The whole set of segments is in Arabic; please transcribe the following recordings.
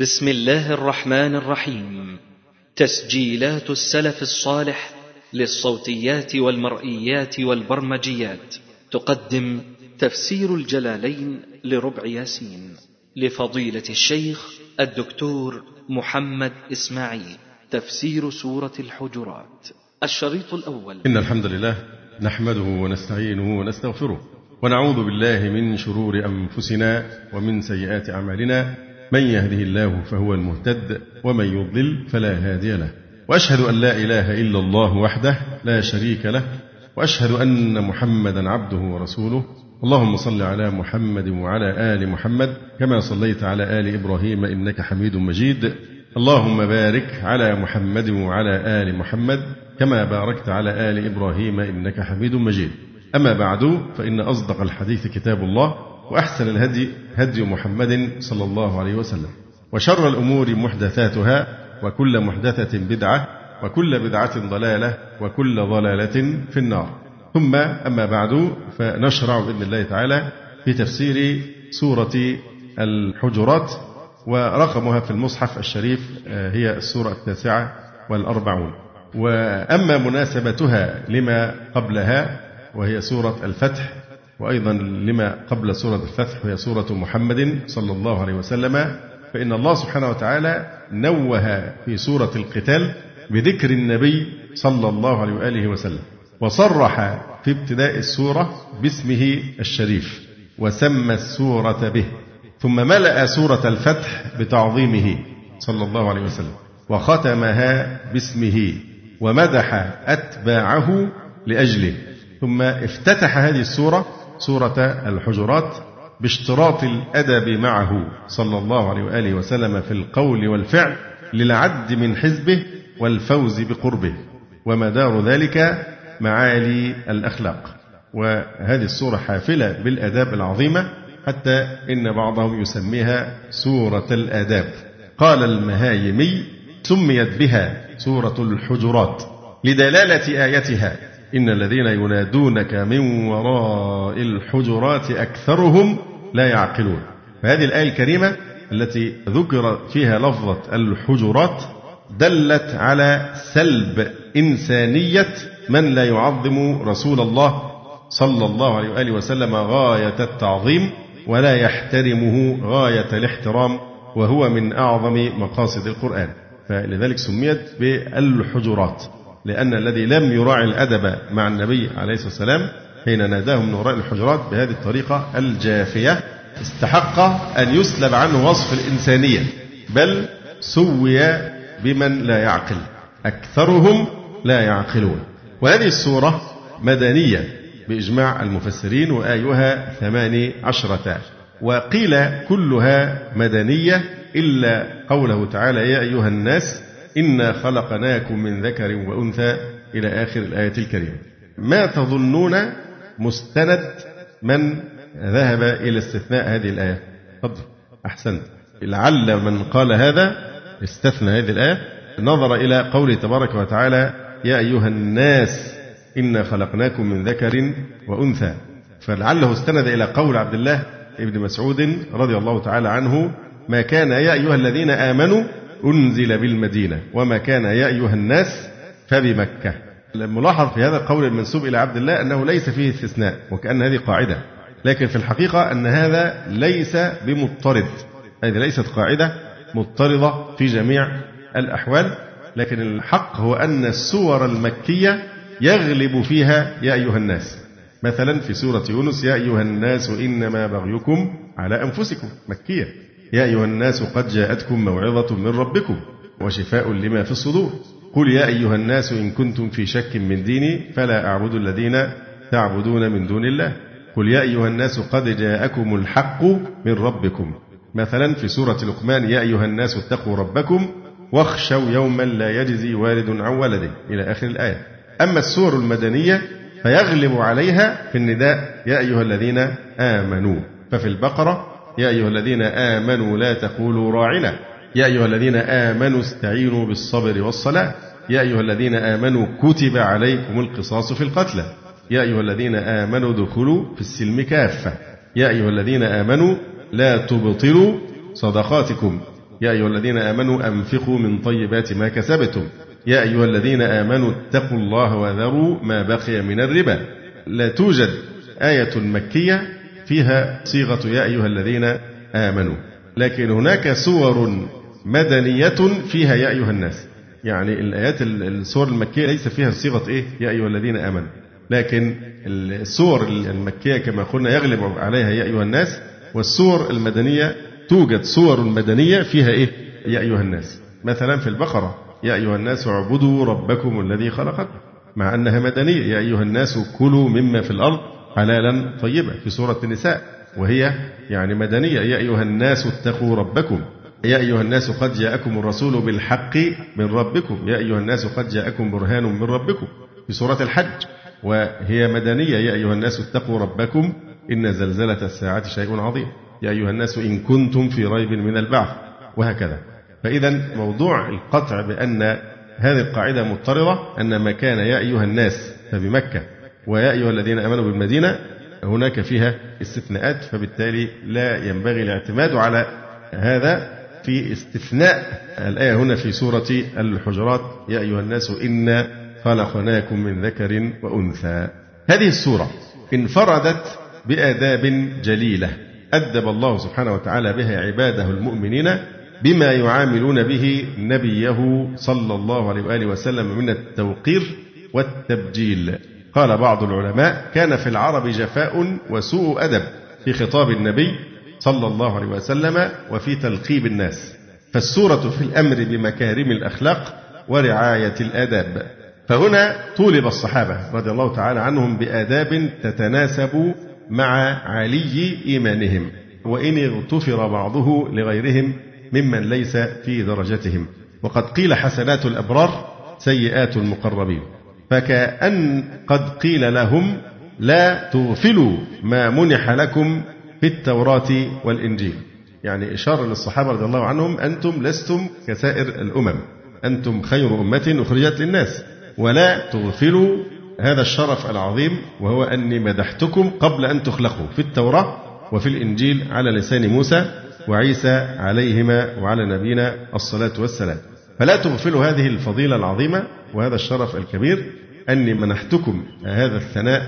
بسم الله الرحمن الرحيم. تسجيلات السلف الصالح للصوتيات والمرئيات والبرمجيات. تقدم تفسير الجلالين لربع ياسين لفضيلة الشيخ الدكتور محمد إسماعيل. تفسير سورة الحجرات. الشريط الأول. إن الحمد لله نحمده ونستعينه ونستغفره ونعوذ بالله من شرور أنفسنا ومن سيئات أعمالنا. من يهده الله فهو المهتد ومن يضلل فلا هادي له. وأشهد أن لا إله إلا الله وحده لا شريك له وأشهد أن محمدا عبده ورسوله. اللهم صل على محمد وعلى آل محمد كما صليت على آل إبراهيم إنك حميد مجيد. اللهم بارك على محمد وعلى آل محمد كما باركت على آل إبراهيم إنك حميد مجيد. أما بعد فإن أصدق الحديث كتاب الله وأحسن الهدي هدي محمد صلى الله عليه وسلم. وشر الأمور محدثاتها وكل محدثة بدعة وكل بدعة ضلالة وكل ضلالة في النار. ثم أما بعد فنشرع بإذن الله تعالى في تفسير سورة الحجرات ورقمها في المصحف الشريف هي السورة التاسعة والأربعون. وأما مناسبتها لما قبلها وهي سورة الفتح وأيضا لما قبل سورة الفتح وهي سورة محمد صلى الله عليه وسلم فإن الله سبحانه وتعالى نوه في سورة القتال بذكر النبي صلى الله عليه وآله وسلم وصرح في ابتداء السورة باسمه الشريف وسمى السورة به ثم ملأ سورة الفتح بتعظيمه صلى الله عليه وسلم وختمها باسمه ومدح أتباعه لأجله ثم افتتح هذه السورة سورة الحجرات باشتراط الأدب معه صلى الله عليه وآله وسلم في القول والفعل للعد من حزبه والفوز بقربه ومدار ذلك معالي الأخلاق. وهذه السورة حافلة بالآداب العظيمة حتى إن بعضهم يسميها سورة الآداب. قال المهايمي سميت بها سورة الحجرات لدلالة آيتها إن الذين ينادونك من وراء الحجرات أكثرهم لا يعقلون. فهذه الآية الكريمة التي ذكر فيها لفظة الحجرات دلت على سلب إنسانية من لا يعظم رسول الله صلى الله عليه وآله وسلم غاية التعظيم ولا يحترمه غاية الاحترام وهو من أعظم مقاصد القرآن. فلذلك سميت بالحجرات. لأن الذي لم يراعي الأدب مع النبي عليه الصلاة والسلام حين ناداه من وراء الحجرات بهذه الطريقة الجافية استحق أن يسلب عنه وصف الإنسانية بل سوي بمن لا يعقل أكثرهم لا يعقلون. وهذه السورة مدنية بإجماع المفسرين وآيها ثماني عشرة. وقيل كلها مدنية إلا قوله تعالى يا أيها الناس إنا خلقناكم من ذكر وأنثى إلى آخر الآية الكريمة ما تظنون مستند من ذهب إلى استثناء هذه الآية؟ تفضل. أحسنت. لعل من قال هذا استثنى هذه الآية. نظر إلى قوله تبارك وتعالى يا أيها الناس إنا خلقناكم من ذكر وأنثى. فلعله استند إلى قول عبد الله ابن مسعود رضي الله تعالى عنه ما كان يا أيها الذين آمنوا أنزل بالمدينة. وما كان يا أيها الناس فبمكة. الملاحظ في هذا القول المنسوب إلى عبد الله أنه ليس فيه استثناء وكأن هذه قاعدة. لكن في الحقيقة أن هذا ليس بمضطرد. هذه ليست قاعدة مضطردة في جميع الأحوال. لكن الحق هو أن السور المكية يغلب فيها يا أيها الناس. مثلا في سورة يونس يا أيها الناس إنما بغيكم على أنفسكم. مكية. يا أيها الناس قد جاءتكم موعظة من ربكم وشفاء لما في الصدور. قل يا أيها الناس إن كنتم في شك من ديني فلا أعبد الذين تعبدون من دون الله. قل يا أيها الناس قد جاءكم الحق من ربكم. مثلا في سورة لقمان يا أيها الناس اتقوا ربكم واخشوا يوما لا يجزي والد عن ولده. إلى آخر الآية. أما السور المدنية فيغلب عليها في النداء يا أيها الذين آمنوا. ففي البقرة يا أيها الذين آمنوا لا تقولوا راعنا. يا أيها الذين آمنوا استعينوا بالصبر والصلاة. يا أيها الذين آمنوا كتب عليكم القصاص في القتلى. يا أيها الذين آمنوا ادخلوا في السلم كافة. يا أيها الذين آمنوا لا تبطلوا صدقاتكم. يا أيها الذين آمنوا أنفقوا من طيبات ما كسبتم. يا أيها الذين آمنوا اتقوا الله وذروا ما بقي من الربا. لا توجد آية مكية فيها صيغة يا أيها الذين آمنوا. لكن هناك سور مدنية فيها يا أيها الناس. يعني الآيات السور المكية ليس فيها صيغة إيه؟ يا أيها الذين آمنوا. لكن السور المكية كما قلنا يغلب عليها يا أيها الناس والسور المدنية توجد سور مدنية فيها إيه؟ يا أيها الناس. مثلا في البقرة يا أيها الناس اعبدوا ربكم الذي خلقكم. مع أنها مدنية يا أيها الناس كلوا مما في الأرض حلالا طيبا في سورة النساء وهي يعني مدنية. يا أيها الناس اتقوا ربكم. يا أيها الناس قد جاءكم الرسول بالحق من ربكم. يا أيها الناس قد جاءكم برهان من ربكم. في سورة الحج وهي مدنية. يا أيها الناس اتقوا ربكم. إن زلزلة الساعة شيء عظيم. يا أيها الناس إن كنتم في ريب من البعث. وهكذا. فإذا موضوع القطع بأن هذه القاعدة مضطردة أن ما كان يا أيها الناس فبمكة. ويا أيها الذين آمنوا بالمدينة هناك فيها استثناءات فبالتالي لا ينبغي الاعتماد على هذا في استثناء الآية هنا في سورة الحجرات. يا أيها الناس إنا خلقناكم من ذكر وأنثى. هذه السورة انفردت بآداب جليلة أدب الله سبحانه وتعالى بها عباده المؤمنين بما يعاملون به نبيه صلى الله عليه وآله وسلم من التوقير والتبجيل. قال بعض العلماء كان في العرب جفاء وسوء أدب في خطاب النبي صلى الله عليه وسلم وفي تلقيب الناس. فالسورة في الأمر بمكارم الأخلاق ورعاية الآداب فهنا طولب الصحابة رضي الله تعالى عنهم بآداب تتناسب مع علي إيمانهم وإن اغتفر بعضه لغيرهم ممن ليس في درجتهم. وقد قيل حسنات الأبرار سيئات المقربين. فكأن قد قيل لهم لا تغفلوا ما منح لكم في التوراة والإنجيل. يعني إشارة للصحابة رضي الله عنهم أنتم لستم كسائر الأمم أنتم خير أمة أخرجت للناس ولا تغفلوا هذا الشرف العظيم وهو أني مدحتكم قبل أن تخلقوا في التوراة وفي الإنجيل على لسان موسى وعيسى عليهما وعلى نبينا الصلاة والسلام. فلا تغفلوا هذه الفضيلة العظيمة وهذا الشرف الكبير أني منحتكم هذا الثناء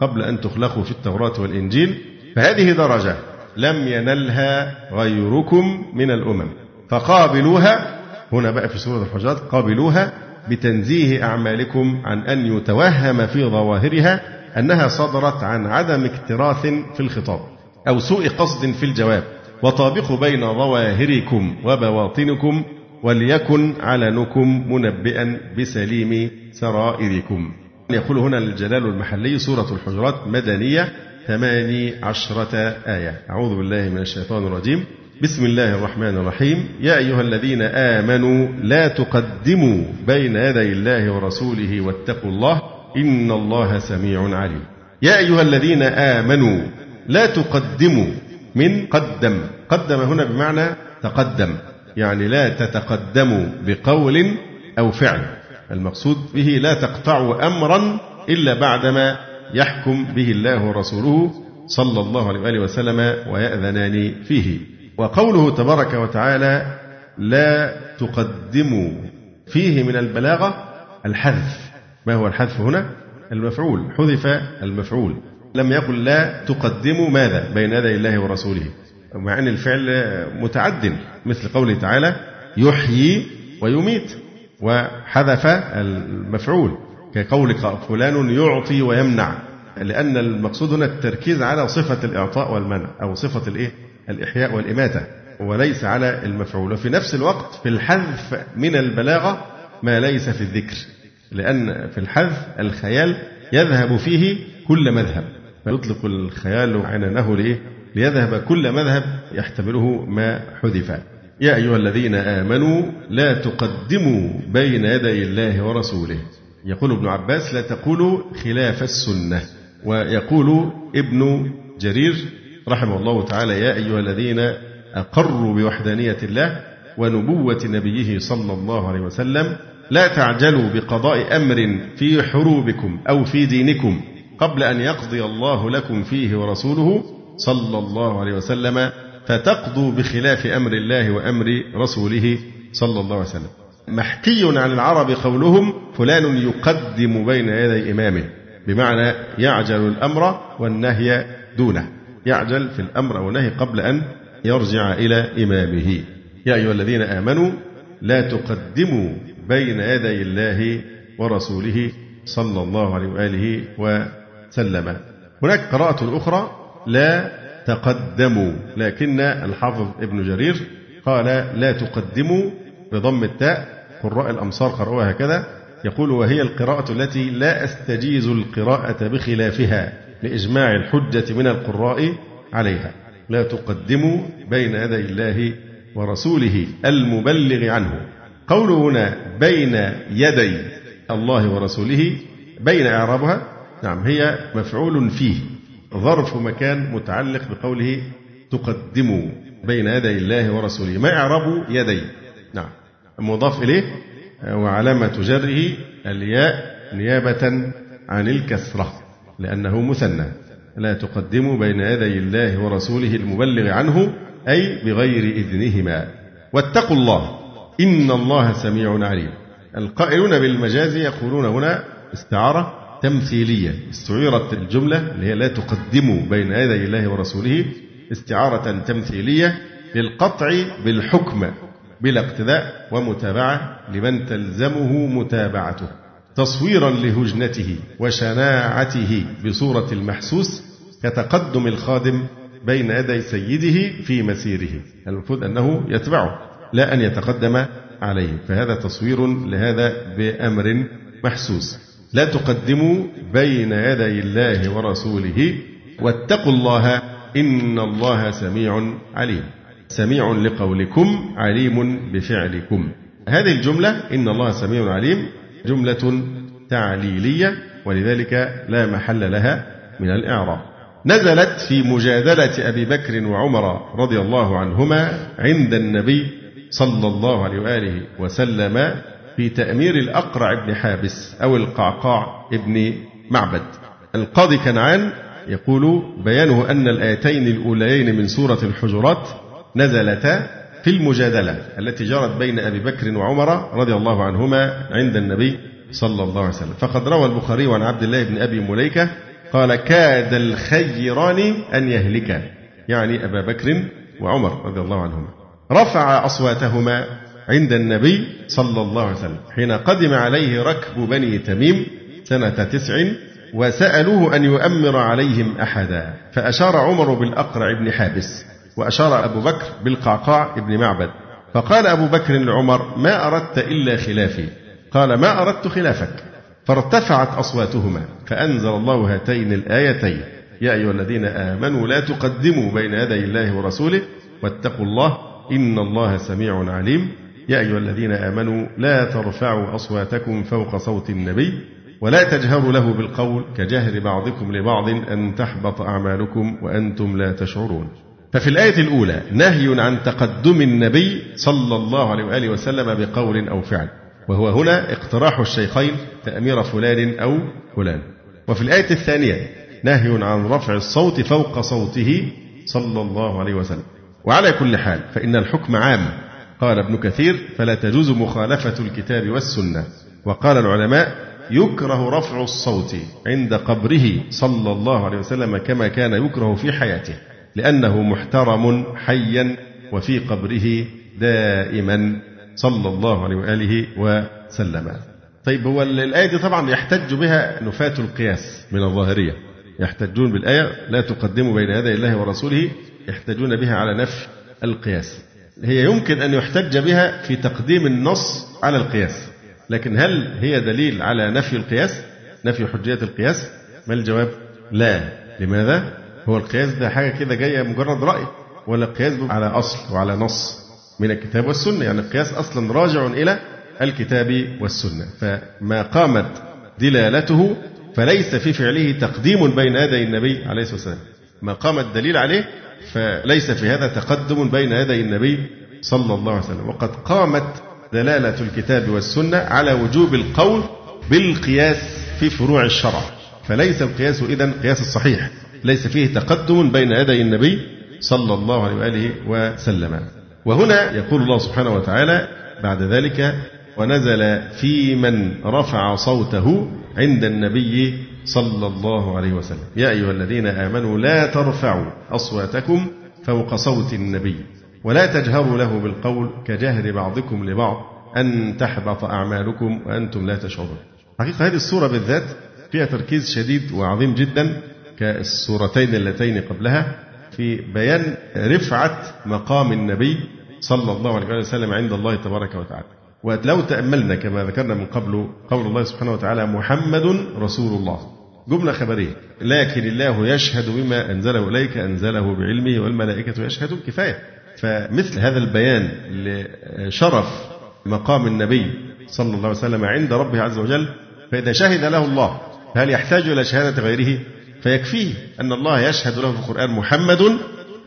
قبل أن تخلقوا في التوراة والإنجيل فهذه درجة لم ينلها غيركم من الأمم. فقابلوها هنا بقى في سورة الحجرات قابلوها بتنزيه أعمالكم عن أن يتوهم في ظواهرها أنها صدرت عن عدم اكتراث في الخطاب أو سوء قصد في الجواب وطابقوا بين ظواهركم وبواطنكم وليكن علنكم منبئا بسليم سرائركم. يقول هنا الجلال المحلي سورة الحجرات مدنية ثماني عشرة آية. أعوذ بالله من الشيطان الرجيم. بسم الله الرحمن الرحيم. يا أيها الذين آمنوا لا تقدموا بين يدي الله ورسوله واتقوا الله إن الله سميع عليم. يا أيها الذين آمنوا لا تقدموا من قدم. قدم هنا بمعنى تقدم. يعني لا تتقدموا بقول أو فعل. المقصود به لا تقطعوا أمرا إلا بعدما يحكم به الله ورسوله صلى الله عليه وآله وسلم ويأذنان فيه. وقوله تبارك وتعالى لا تقدموا فيه من البلاغة الحذف. ما هو الحذف هنا؟ المفعول. حذف المفعول. لم يقل لا تقدموا ماذا بين يدي الله ورسوله. مع أن الفعل متعد مثل قوله تعالى يحيي ويميت وحذف المفعول كقولك فلان يعطي ويمنع لأن المقصود هنا التركيز على صفة الإعطاء والمنع أو صفة الإيه؟ الإحياء والإماتة وليس على المفعول وفي نفس الوقت في الحذف من البلاغة ما ليس في الذكر لأن في الحذف الخيال يذهب فيه كل مذهب فيطلق الخيال عنانه لإيه؟ ليذهب كل مذهب يحتمله ما حذف. يا أيها الذين آمنوا لا تقدموا بين يدي الله ورسوله. يقول ابن عباس لا تقولوا خلاف السنة. ويقول ابن جرير رحمه الله تعالى يا أيها الذين أقروا بوحدانية الله ونبوة نبيه صلى الله عليه وسلم لا تعجلوا بقضاء أمر في حروبكم أو في دينكم قبل أن يقضي الله لكم فيه ورسوله صلى الله عليه وسلم فتقضوا بخلاف أمر الله وأمر رسوله صلى الله عليه وسلم. محكي عن العرب قولهم فلان يقدم بين يدي إمامه. بمعنى يعجل الأمر والنهي دونه. يعجل في الأمر والنهي قبل أن يرجع إلى إمامه. يا أيها الذين آمنوا لا تقدموا بين يدي الله ورسوله صلى الله عليه وآله وسلم. هناك قراءة أخرى لا تقدموا. لكن الحافظ ابن جرير قال لا تقدموا بضم التاء. قراء الأمصار قرأوها هكذا. يقول وهي القراءة التي لا أستجيز القراءة بخلافها لإجماع الحجة من القراء عليها. لا تقدموا بين يدي الله ورسوله المبلغ عنه. قوله هنا بين يدي الله ورسوله بين إعرابها نعم هي مفعول فيه. ظرف مكان متعلق بقوله تقدموا بين يدي الله ورسوله. ما إعراب يدي؟ نعم. مضاف إليه وعلامة جره الياء نيابة عن الكسرة لأنه مثنى. لا تقدموا بين يدي الله ورسوله المبلغ عنه أي بغير إذنهما. واتقوا الله إن الله سميع عليم. القائلون بالمجاز يقولون هنا استعارة تمثيلية. استعيرت الجملة اللي هي لا تقدموا بين يدي الله ورسوله استعارة تمثيلية للقطع بالحكم بلا اقتداء ومتابعة لمن تلزمه متابعته. تصويرا لهجنته وشناعته بصورة المحسوس كتقدم الخادم بين يدي سيده في مسيره. المفروض أنه يتبعه لا أن يتقدم عليه. فهذا تصوير لهذا بأمر محسوس. لا تقدموا بين يدي الله ورسوله واتقوا الله إن الله سميع عليم. سميع لقولكم عليم بفعلكم. هذه الجملة إن الله سميع عليم جملة تعليلية ولذلك لا محل لها من الإعراب. نزلت في مجادلة أبي بكر وعمر رضي الله عنهما عند النبي صلى الله عليه وآله وسلم في تأمير الأقرع بن حابس أو القعقاع ابن معبد. القاضي كنعان يقول بيانه أن الآيتين الأوليين من سورة الحجرات نزلتا في المجادلة التي جرت بين أبي بكر وعمر رضي الله عنهما عند النبي صلى الله عليه وسلم. فقد روى البخاري عن عبد الله بن أبي مليكة قال كاد الخيران أن يهلكا. يعني أبا بكر وعمر رضي الله عنهما. رفع أصواتهما عند النبي صلى الله عليه وسلم حين قدم عليه ركب بني تميم سنة تسع وسألوه أن يؤمر عليهم أحدا فأشار عمر بالأقرع بن حابس وأشار أبو بكر بالقعقاع بن معبد فقال أبو بكر لعمر ما أردت إلا خلافي. قال ما أردت خلافك. فارتفعت أصواتهما فأنزل الله هاتين الآيتين يا أيها الذين آمنوا لا تقدموا بين يدي الله ورسوله واتقوا الله إن الله سميع عليم. يا أيها الذين آمنوا لا ترفعوا أصواتكم فوق صوت النبي ولا تجهروا له بالقول كجهر بعضكم لبعض أن تحبط أعمالكم وأنتم لا تشعرون. ففي الآية الأولى نهي عن تقدم النبي صلى الله عليه وآله وسلم بقول أو فعل وهو هنا اقتراح الشيخين تأمير فلان أو فلان. وفي الآية الثانية نهي عن رفع الصوت فوق صوته صلى الله عليه وسلم. وعلى كل حال فإن الحكم عام قال ابن كثير فلا تجوز مخالفة الكتاب والسنة. وقال العلماء يكره رفع الصوت عند قبره صلى الله عليه وسلم كما كان يكره في حياته لأنه محترم حيا وفي قبره دائما صلى الله عليه وآله وسلم. طيب هو الآية دي طبعا يحتج بها نفاة القياس من الظاهرية. يحتجون بالآية لا تقدموا بين يدي الله ورسوله يحتجون بها على نفي القياس. هي يمكن أن يحتج بها في تقديم النص على القياس. لكن هل هي دليل على نفي القياس؟ نفي حجية القياس؟ ما الجواب؟ لا. لماذا؟ هو القياس ده حاجة كده جاية مجرد رأي ولا القياس على أصل وعلى نص من الكتاب والسنة؟ يعني القياس أصلا راجع إلى الكتاب والسنة. فما قامت دلالته فليس في فعله تقديم بين يدي النبي عليه الصلاة والسلام. ما قام الدليل عليه فليس في هذا تقدم بين يدي النبي صلى الله عليه وسلم. وقد قامت دلالة الكتاب والسنة على وجوب القول بالقياس في فروع الشرع. فليس القياس إذا قياس الصحيح. ليس فيه تقدم بين يدي النبي صلى الله عليه وآله وسلم. وهنا يقول الله سبحانه وتعالى بعد ذلك ونزل في من رفع صوته عند النبي صلى الله عليه وسلم. يا أيها الذين آمنوا لا ترفعوا أصواتكم فوق صوت النبي ولا تجهروا له بالقول كجهر بعضكم لبعض أن تحبط أعمالكم وأنتم لا تشعرون. حقيقة هذه السورة بالذات فيها تركيز شديد وعظيم جدا كالسورتين اللتين قبلها في بيان رفعة مقام النبي صلى الله عليه وسلم عند الله تبارك وتعالى. ولو تأملنا كما ذكرنا من قبل قول الله سبحانه وتعالى محمد رسول الله. جملة خبرية. لكن الله يشهد بما أنزله إليك أنزله بعلمه والملائكة يشهدون. كفاية. فمثل هذا البيان لشرف مقام النبي صلى الله عليه وسلم عند ربه عز وجل فإذا شهد له الله هل يحتاج إلى شهادة غيره؟ فيكفيه أن الله يشهد له في القرآن محمد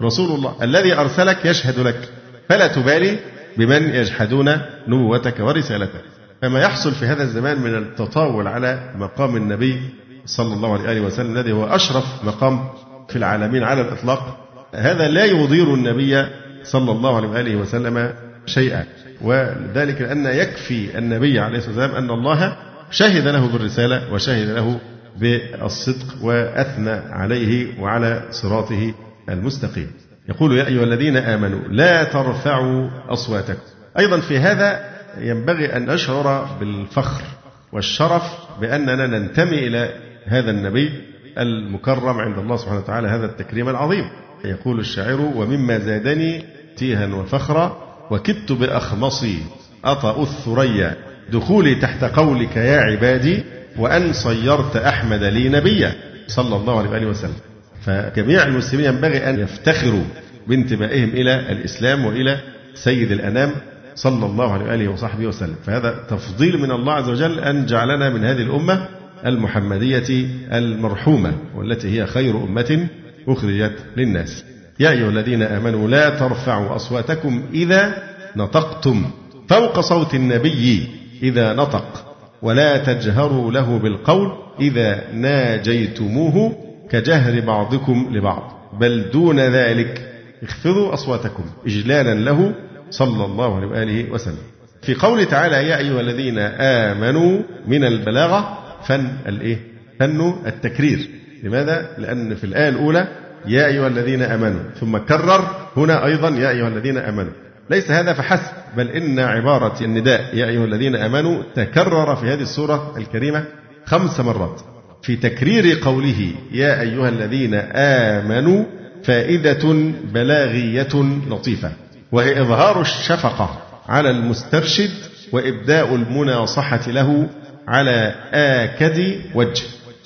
رسول الله الذي أرسلك يشهد لك. فلا تبالي بمن يجحدون نبوتك ورسالتك. فما يحصل في هذا الزمان من التطاول على مقام النبي صلى الله عليه وسلم الذي هو أشرف مقام في العالمين على الإطلاق هذا لا يضير النبي صلى الله عليه وسلم شيئا. وذلك لأن يكفي النبي عليه الصلاة والسلام أن الله شهد له بالرسالة وشهد له بالصدق وأثنى عليه وعلى صراطه المستقيم. يقول يا أيها الذين آمنوا لا ترفعوا أصواتكم. أيضا في هذا ينبغي أن نشعر بالفخر والشرف بأننا ننتمي إلى هذا النبي المكرم عند الله سبحانه وتعالى هذا التكريم العظيم. يقول الشاعر ومما زادني تيها وفخرا وكدت بأخمصي أطأ الثريا. دخولي تحت قولك يا عبادي وأن صيرت أحمد لي نبيا. صلى الله عليه وآله وسلم. فجميع المسلمين ينبغي أن يفتخروا بانتمائهم إلى الإسلام وإلى سيد الأنام صلى الله عليه وآله وصحبه وسلم. فهذا تفضيل من الله عز وجل أن جعلنا من هذه الأمة المحمدية المرحومة والتي هي خير أمة أخرجت للناس. يا أيها الذين آمنوا لا ترفعوا أصواتكم إذا نطقتم. فوق صوت النبي إذا نطق ولا تجهروا له بالقول إذا ناجيتموه كجهر بعضكم لبعض. بل دون ذلك اخفضوا أصواتكم إجلالا له صلى الله عليه وآله وسلم. في قوله تعالى يا أيها الذين آمنوا من البلاغة فن الإيه؟ فن التكرير لماذا؟ لأن في الآية الأولى يا أيها الذين آمنوا ثم كرر هنا أيضا يا أيها الذين آمنوا ليس هذا فحسب بل إن عبارة النداء يا أيها الذين آمنوا تكرر في هذه السورة الكريمة خمس مرات في تكرير قوله يا أيها الذين آمنوا فائدة بلاغية لطيفة وهي إظهار الشفقة على المسترشد وإبداء المناصحة له على آكد وجه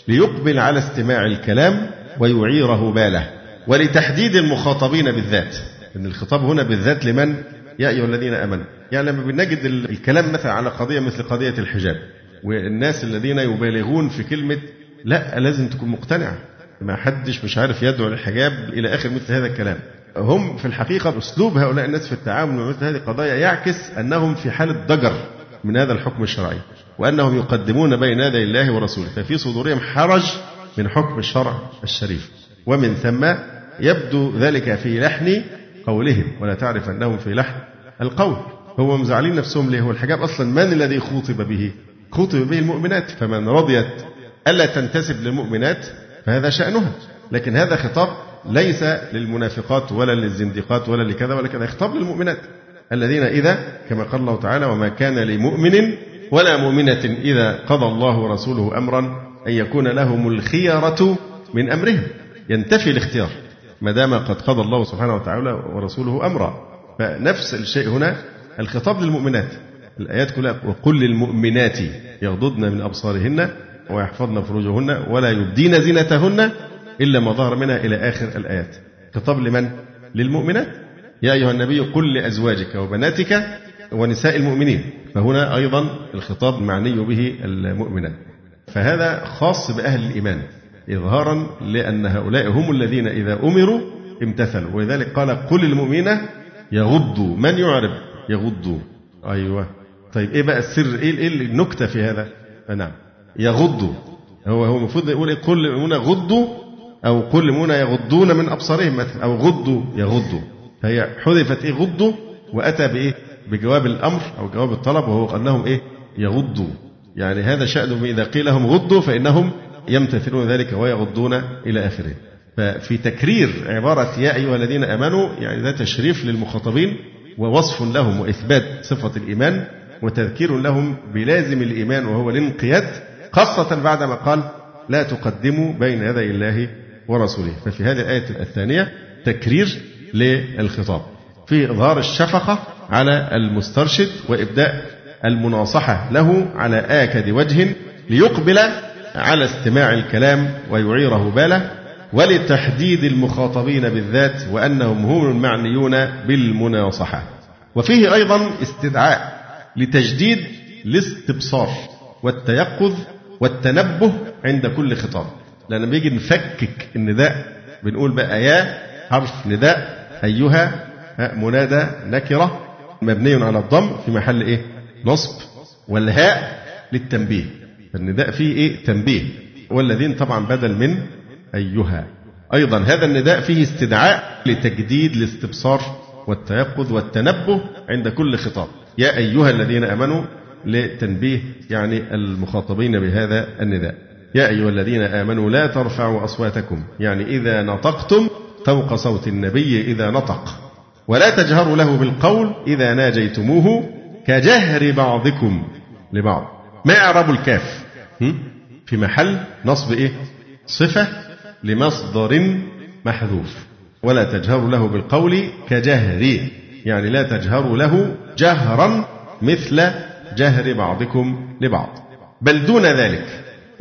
ليقبل على استماع الكلام ويعيره باله ولتحديد المخاطبين بالذات. إن الخطاب هنا بالذات لمن؟ يا أيها الذين آمنوا. يعني لما بنجد الكلام مثلا على قضية مثل قضية الحجاب والناس الذين يبالغون في كلمة لا لازم تكون مقتنع ما حدش مش عارف يدعو للحجاب إلى آخر مثل هذا الكلام. هم في الحقيقة اسلوب هؤلاء الناس في التعامل مع مثل هذه القضايا يعكس أنهم في حالة ضجر من هذا الحكم الشرعي. وأنهم يقدمون بين يدي الله ورسوله. ففي صدورهم حرج من حكم الشرع الشريف. ومن ثم يبدو ذلك في لحن قولهم. ولا تعرف أنهم في لحن القول. هو مزعلين نفسهم ليه؟ هو الحجاب أصلا من الذي خوطب به؟ خوطب به المؤمنات. فمن رضيت ألا تنتسب للمؤمنات فهذا شأنها. لكن هذا خطاب ليس للمنافقات ولا للزنديقات ولا لكذا ولا كذا. خطاب للمؤمنات. الذين إذا كما قال الله تعالى وما كان لمؤمن ولا مؤمنة إذا قضى الله ورسوله أمرا أن يكون لهم الخيرة من أمرهم. ينتفي الاختيار. ما دام قد قضى الله سبحانه وتعالى ورسوله أمرا. فنفس الشيء هنا الخطاب للمؤمنات. الآيات كلها وقل للمؤمنات يغضضن من أبصارهن ويحفظن فروجهن ولا يبدين زينتهن إلا ما ظهر منها إلى آخر الآيات. خطاب لمن؟ للمؤمنات. يا أيها النبي قل لأزواجك وبناتك ونساء المؤمنين. فهنا أيضا الخطاب معني به المؤمنات فهذا خاص بأهل الإيمان إظهارا لأن هؤلاء هم الذين إذا أمروا امتثلوا. ولذلك قال قل للمؤمنين يغضوا. من يعرب؟ يغضوا. أيوة. طيب إيه بقى السر؟ إيه, إيه النكتة في هذا؟ نعم. يغضوا. هو هو المفروض يقول إيه؟ قل للمؤمنين غضوا أو قل للمؤمنين يغضون من أبصارهم مثلا أو غضوا يغضوا. فهي حذفت إيه؟ غضوا وأتى بإيه؟ بجواب الأمر أو جواب الطلب وهو لهم إيه؟ يغضوا. يعني هذا شأنهم إذا قيل لهم غضوا فإنهم يمتثلون ذلك ويغضون إلى آخره. ففي تكرير عبارة يا أيها الذين آمنوا يعني ده تشريف للمخاطبين ووصف لهم وإثبات صفة الإيمان وتذكير لهم بلازم الإيمان وهو الانقياد خاصة بعدما قال لا تقدموا بين يدي الله ورسوله. ففي هذه الآية الثانية تكرير للخطاب. في إظهار الشفقة على المسترشد وإبداء المناصحة له على آكد وجه ليقبل على استماع الكلام ويعيره باله ولتحديد المخاطبين بالذات وأنهم هم المعنيون بالمناصحة. وفيه أيضا استدعاء لتجديد الاستبصار والتيقظ والتنبه عند كل خطاب. لأن بيجي نفكك النداء بنقول بقى يا حرف نداء أيها منادى نكرة. مبني على الضم في محل إيه؟ نصب والهاء للتنبيه. النداء فيه إيه؟ تنبيه. والذين طبعا بدل من أيها. أيضا هذا النداء فيه استدعاء لتجديد الاستبصار والتيقظ والتنبه عند كل خطاب. يا أيها الذين آمنوا لتنبيه يعني المخاطبين بهذا النداء. يا أيها الذين آمنوا لا ترفعوا أصواتكم. يعني إذا نطقتم فوق صوت النبي إذا نطق. ولا تجهروا له بالقول إذا ناجيتموه كجهر بعضكم لبعض. ما إعراب الكاف؟ في محل نصب إيه؟ صفة لمصدر محذوف. ولا تجهروا له بالقول كجهر يعني لا تجهروا له جهرا مثل جهر بعضكم لبعض. بل دون ذلك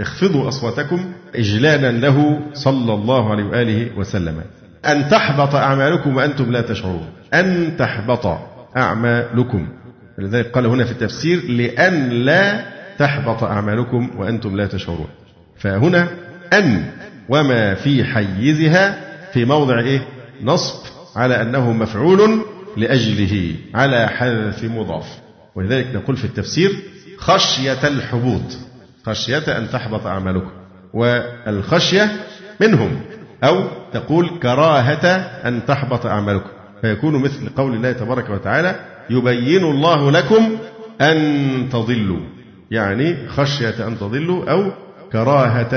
اخفضوا أصواتكم إجلالا له صلى الله عليه وآله وسلم. أن تحبط أعمالكم وأنتم لا تشعرون. أن تحبط أعمالكم. لذلك قال هنا في التفسير لأن لا تحبط أعمالكم وأنتم لا تشعرون. فهنا أن وما في حيزها في موضع إيه؟ نصب على أنه مفعول لأجله على حذف مضاف. ولذلك نقول في التفسير خشية الحبوط. خشية أن تحبط أعمالكم. والخشية منهم. أو تقول كراهة أن تحبط أعمالكم. فيكون مثل قول الله تبارك وتعالى يبين الله لكم أن تضلوا. يعني خشية أن تضلوا أو كراهة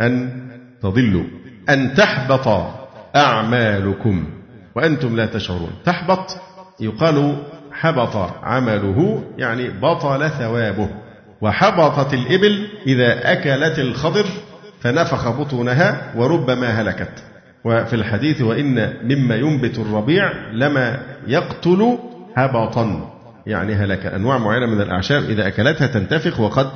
أن تضلوا. أن تحبط أعمالكم وأنتم لا تشعرون. تحبط يقال حبط عمله يعني بطل ثوابه. وحبطت الإبل إذا أكلت الخضر فنفخ بطونها وربما هلكت. وفي الحديث وإن مما ينبت الربيع لما يقتل هبطا. يعني هلك أنواع معينة من الأعشاب إذا أكلتها تنتفخ وقد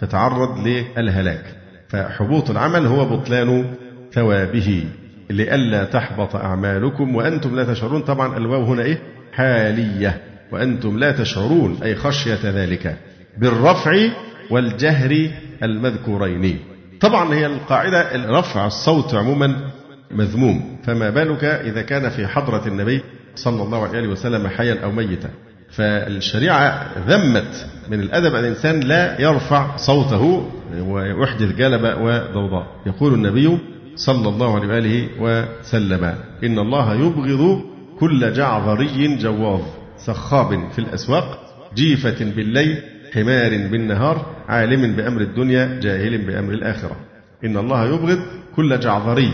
تتعرض للهلاك. فحبوط العمل هو بطلان ثوابه. لئلا تحبط أعمالكم وأنتم لا تشعرون. طبعا الواو هنا إيه؟ حالية. وأنتم لا تشعرون أي خشية ذلك. بالرفع والجهر المذكورين. طبعا هي القاعدة رفع الصوت عموما مذموم. فما بالك إذا كان في حضرة النبي صلى الله عليه وسلم حيا أو ميتا؟ فالشريعة ذمت من الأدب أن الإنسان لا يرفع صوته ويحدث جلبة وضوضاء يقول النبي صلى الله عليه وآله وسلم إن الله يبغض كل جعظري جواظ سخاب في الأسواق جيفة بالليل حمار بالنهار عالم بأمر الدنيا جاهل بأمر الآخرة. إن الله يبغض كل جعظري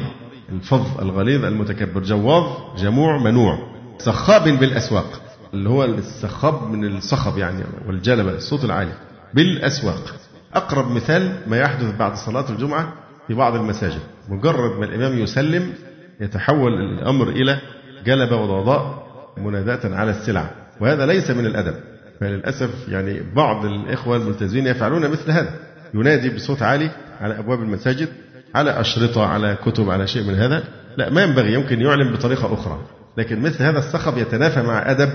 الفظ الغليظ المتكبر جواظ جموع منوع. سخاب بالأسواق. اللي هو السخاب من الصخب يعني والجلبة الصوت العالي. بالأسواق. أقرب مثال ما يحدث بعد صلاة الجمعة في بعض المساجد. مجرد ما الإمام يسلم يتحول الأمر إلى جلبة وضوضاء مناداة على السلع. وهذا ليس من الأدب. فللأسف يعني بعض الإخوة الملتزمين يفعلون مثل هذا. ينادي بصوت عالي على أبواب المساجد على أشرطة على كتب على شيء من هذا؟ لا ما ينبغي يمكن يعلن بطريقة أخرى. لكن مثل هذا الصخب يتنافى مع أدب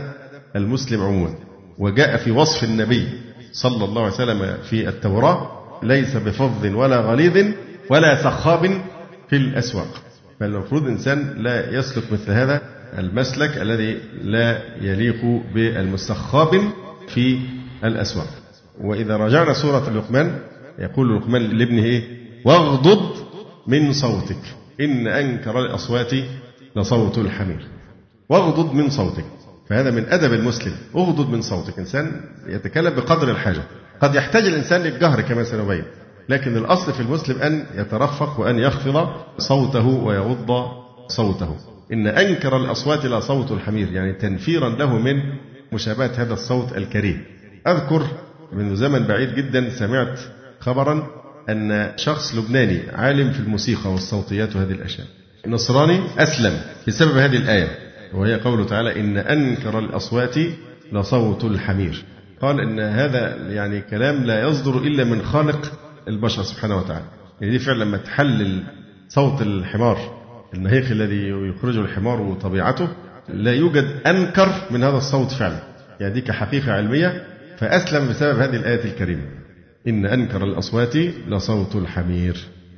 المسلم عموما. وجاء في وصف النبي صلى الله عليه وسلم في التوراة ليس بفظ ولا غليظ ولا سخاب في الأسواق. فالمفروض إنسان لا يسلك مثل هذا المسلك الذي لا يليق بالمستخاب في الأسواق. وإذا رجعنا سورة لقمان يقول لقمان لابنه إيه واغضض من صوتك. إن أنكر الأصوات لصوت الحمير. واغضض من صوتك. فهذا من أدب المسلم. اغضض من صوتك. إنسان يتكلم بقدر الحاجة. قد يحتاج الإنسان للجهر كما سنبين. لكن الأصل في المسلم أن يترفق وأن يخفض صوته ويغض صوته. إن أنكر الأصوات لا صوت الحمير يعني تنفيرا له من مشابهة هذا الصوت الكريم. أذكر من زمن بعيد جدا سمعت خبرا أن شخص لبناني عالم في الموسيقى والصوتيات وهذه الأشياء. نصراني أسلم بسبب هذه الآية وهي قوله تعالى إن أنكر الأصوات لصوت الحمير قال إن هذا يعني كلام لا يصدر إلا من خالق البشر سبحانه وتعالى. يعني دي فعلا لما تحلل صوت الحمار النهيق الذي يخرجه الحمار وطبيعته لا يوجد أنكر من هذا الصوت فعلا. يعني دي كحقيقة علمية فأسلم بسبب هذه الآية الكريمة. إن أنكر الأصوات لصوت الحمير.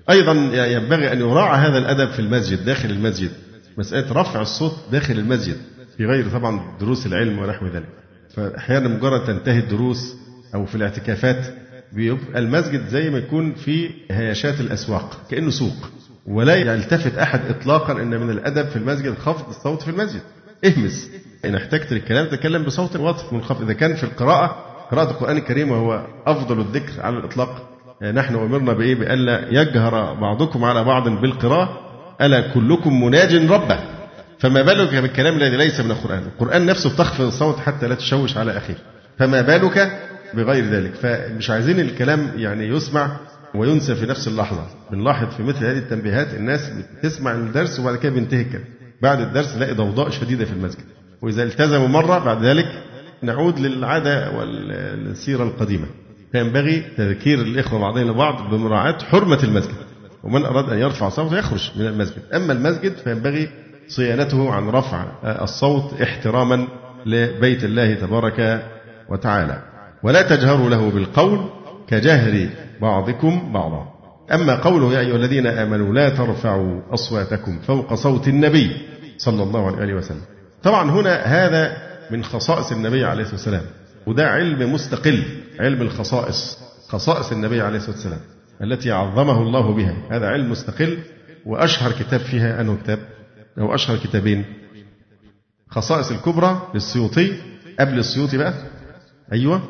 أيضا ينبغي أن يراعى هذا الأدب في المسجد داخل المسجد. مسألة رفع الصوت داخل المسجد. في غير طبعا دروس العلم ونحو ذلك. فأحيانا مجرد تنتهي الدروس أو في الاعتكافات بيبقى المسجد زي ما يكون في هياشات الأسواق كأنه سوق. ولا يلتفت أحد إطلاقا أن من الأدب في المسجد خفض الصوت في المسجد. اهمس. إن احتجت للكلام تكلم بصوت واضح منخفض. إذا كان في القراءة قراءة القرآن الكريم وهو أفضل الذكر على الإطلاق. نحن أمرنا بإيه؟ بألا يجهر بعضكم على بعض بالقراءة. ألا كلكم مناج ربه. فما بالك بالكلام الذي ليس من القرآن؟ القرآن نفسه بتخفض الصوت حتى لا تشوش على أخيه. فما بالك بغير ذلك؟ فمش عايزين الكلام يعني يسمع وينسى في نفس اللحظة. بنلاحظ في مثل هذه التنبيهات الناس بتسمع الدرس وبعد كده بينتهي الكلام. بعد الدرس نلاقي ضوضاء شديدة في المسجد. وإذا التزموا مرة بعد ذلك نعود للعادة والسيرة القديمة. فينبغي تذكير الإخوة بعضهم البعض بمراعاة حرمة المسجد. ومن أراد أن يرفع صوته يخرج من المسجد. أما المسجد فينبغي صيانته عن رفع الصوت احتراما لبيت الله تبارك وتعالى. ولا تجهروا له بالقول كجهر بعضكم بعضا. أما قوله يا أيها الذين آمنوا لا ترفعوا أصواتكم فوق صوت النبي صلى الله عليه وسلم. طبعا هنا هذا من خصائص النبي عليه الصلاة والسلام. وده علم مستقل علم الخصائص خصائص النبي عليه الصلاة والسلام التي عظمه الله بها. هذا علم مستقل وأشهر كتاب فيها أنه كتاب أو أشهر كتابين. خصائص الكبرى للسيوطي. قبل السيوطي بقى. أيوة.